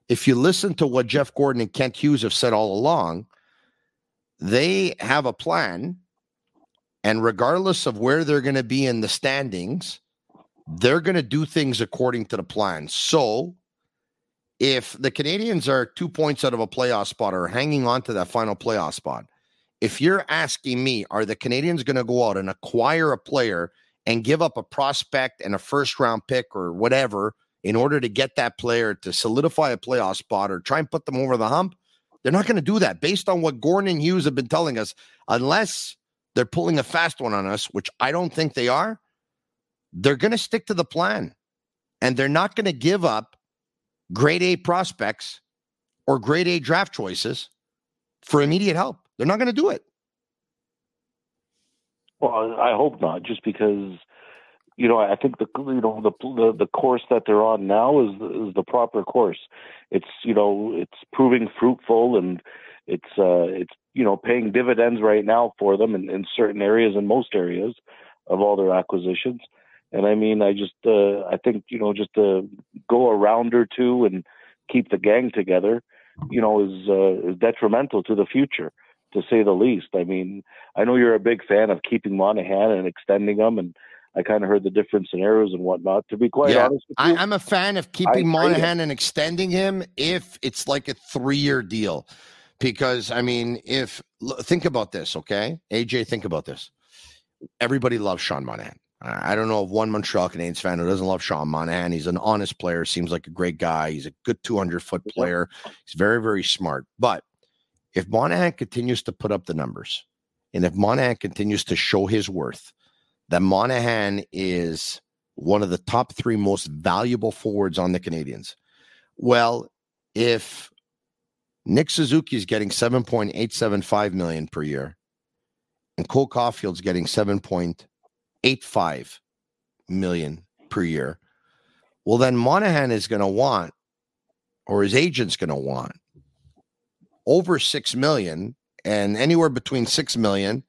Speaker 5: if you listen to what Jeff Gorton and Kent Hughes have said all along, they have a plan. And regardless of where they're going to be in the standings, they're going to do things according to the plan. So, if the Canadiens are two points out of a playoff spot or hanging on to that final playoff spot, if you're asking me, are the Canadiens going to go out and acquire a player and give up a prospect and a first round pick or whatever in order to get that player to solidify a playoff spot or try and put them over the hump? They're not going to do that based on what Gorton and Hughes have been telling us, unless they're pulling a fast one on us, which I don't think they are they're going to stick to the plan and they're not going to give up grade A prospects or grade A draft choices for immediate help. They're not going to do it.
Speaker 11: Well, I hope not, just because you know I think the you know the the, the course that they're on now is is the proper course. It's you know it's proving fruitful and it's uh it's you know paying dividends right now for them in, in certain areas and most areas of all their acquisitions. And I mean, I just, uh, I think, you know, just to go a round or two and keep the gang together, you know, is, uh, is detrimental to the future. to say the least. I mean, I know you're a big fan of keeping Monahan and extending him, and I kind of heard the different scenarios and whatnot. To be quite
Speaker 5: Yeah,
Speaker 11: honest, with
Speaker 5: I,
Speaker 11: you,
Speaker 5: I'm a fan of keeping
Speaker 11: agree.
Speaker 5: Monahan and extending him if it's like a three-year deal. Because I mean, if think about this, okay, AJ, think about this. Everybody loves Sean Monahan. I don't know of one Montreal Canadiens fan who doesn't love Sean Monahan. He's an honest player. Seems like a great guy. He's a good 200 foot player. He's very, very smart. But if Monahan continues to put up the numbers, and if Monahan continues to show his worth, that Monahan is one of the top three most valuable forwards on the Canadiens. Well, if Nick Suzuki is getting 7.875 million per year, and Cole Caufield's getting 7.85 million per year, well, then Monahan is going to want, or his agent's going to want, over six million and anywhere between six million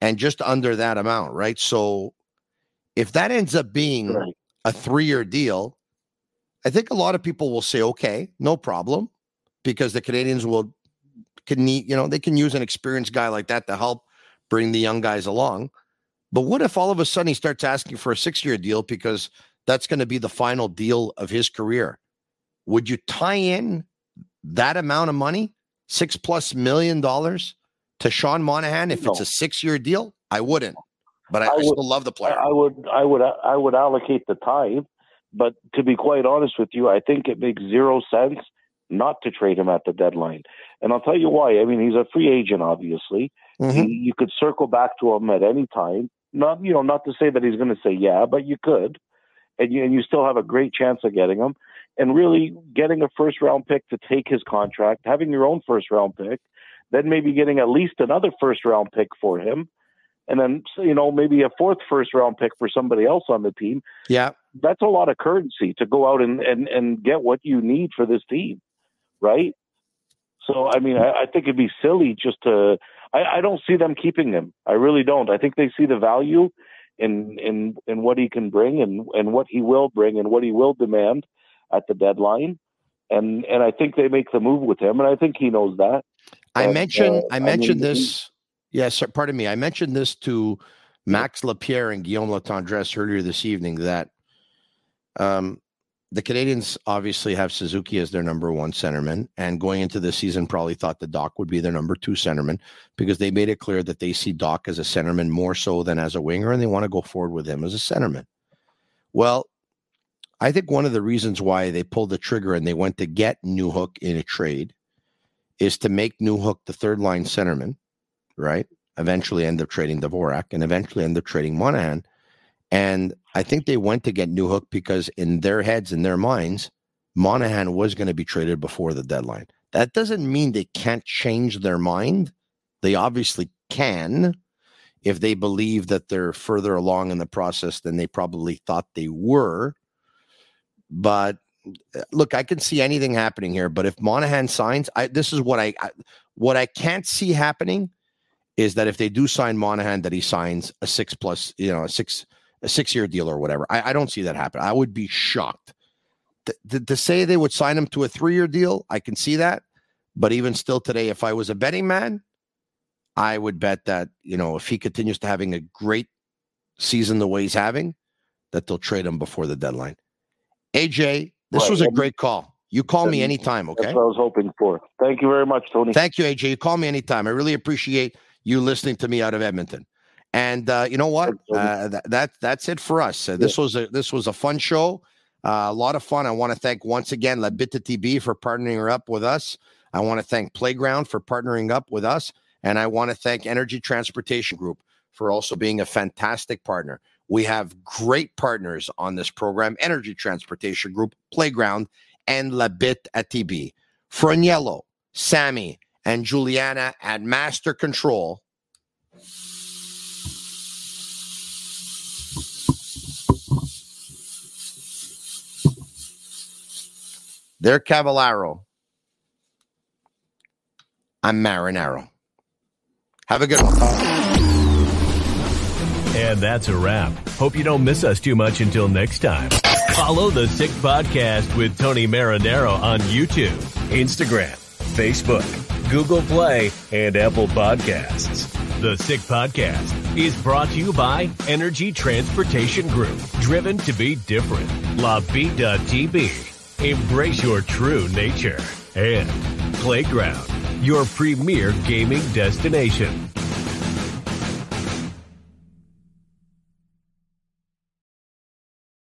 Speaker 5: and just under that amount, right? So if that ends up being a three year deal, I think a lot of people will say, okay, no problem, because the Canadiens will can need, you know, they can use an experienced guy like that to help bring the young guys along. But what if all of a sudden he starts asking for a six year deal because that's going to be the final deal of his career? Would you tie in that amount of money, six plus million dollars, to Sean Monahan if it's a six year deal? I wouldn't, but I, I
Speaker 11: would-
Speaker 5: still love the player.
Speaker 11: I would, I would, I would allocate the time. But to be quite honest with you, I think it makes zero sense not to trade him at the deadline. And I'll tell you why. I mean, he's a free agent, obviously.
Speaker 5: Mm-hmm.
Speaker 11: You, you could circle back to him at any time. Not, you know, not to say that he's going to say yeah, but you could, and you and you still have a great chance of getting him. And really, getting a first round pick to take his contract, having your own first round pick, then maybe getting at least another first round pick for him, and then you know maybe a fourth first round pick for somebody else on the team.
Speaker 5: Yeah.
Speaker 11: That's a lot of currency to go out and and, and get what you need for this team, right? So I mean, I, I think it'd be silly just to. I, I don't see them keeping him. I really don't. I think they see the value in in in what he can bring and and what he will bring and what he will demand at the deadline. And and I think they make the move with him, and I think he knows that.
Speaker 5: I mentioned
Speaker 11: uh,
Speaker 5: I mentioned
Speaker 11: mean,
Speaker 5: this. Yes, sir, pardon me. I mentioned this to Max Lapierre and Guillaume Latendresse earlier this evening that um, the Canadiens obviously have Suzuki as their number one centerman, and going into the season, probably thought that Dach would be their number two centerman because they made it clear that they see Dach as a centerman more so than as a winger, and they want to go forward with him as a centerman. Well, I think one of the reasons why they pulled the trigger and they went to get Newhook in a trade is to make Newhook the third line centerman, right? Eventually end up trading Dvorak and eventually end up trading Monahan. And I think they went to get Newhook because in their heads, in their minds, Monahan was going to be traded before the deadline. That doesn't mean they can't change their mind. They obviously can if they believe that they're further along in the process than they probably thought they were. But look, I can see anything happening here. But if Monahan signs, I this is what I, I what I can't see happening is that if they do sign Monahan, that he signs a six plus, you know, a six a six year deal or whatever. I, I don't see that happen. I would be shocked. Th- th- to say they would sign him to a three year deal, I can see that. But even still today, if I was a betting man, I would bet that, you know, if he continues to having a great season the way he's having, that they'll trade him before the deadline. AJ, this
Speaker 11: Right,
Speaker 5: was a great call. You call me anytime, okay?
Speaker 11: That's what I was hoping for. Thank you very much, Tony.
Speaker 5: Thank you, AJ. You call me anytime. I really appreciate you listening to me out of Edmonton. And uh, you know what? Uh, that, that that's it for us. Uh, this was a this was a fun show, uh, a lot of fun. I want to thank once again La Vida TV for partnering up with us. I want to thank Playground for partnering up with us, and I want to thank Energy Transportation Group for also being a fantastic partner. We have great partners on this program: Energy Transportation Group, Playground, and La Bit at TB. Franiello, Sammy, and Juliana at Master Control. They're Cavallaro. I'm Marinaro. Have a good one.
Speaker 1: And that's a wrap. Hope you don't miss us too much until next time. Follow the Sick Podcast with Tony Marinaro on YouTube, Instagram, Facebook, Google Play, and Apple Podcasts. The Sick Podcast is brought to you by Energy Transportation Group, driven to be different. La Vida TV. Embrace your true nature and Playground, your premier gaming destination.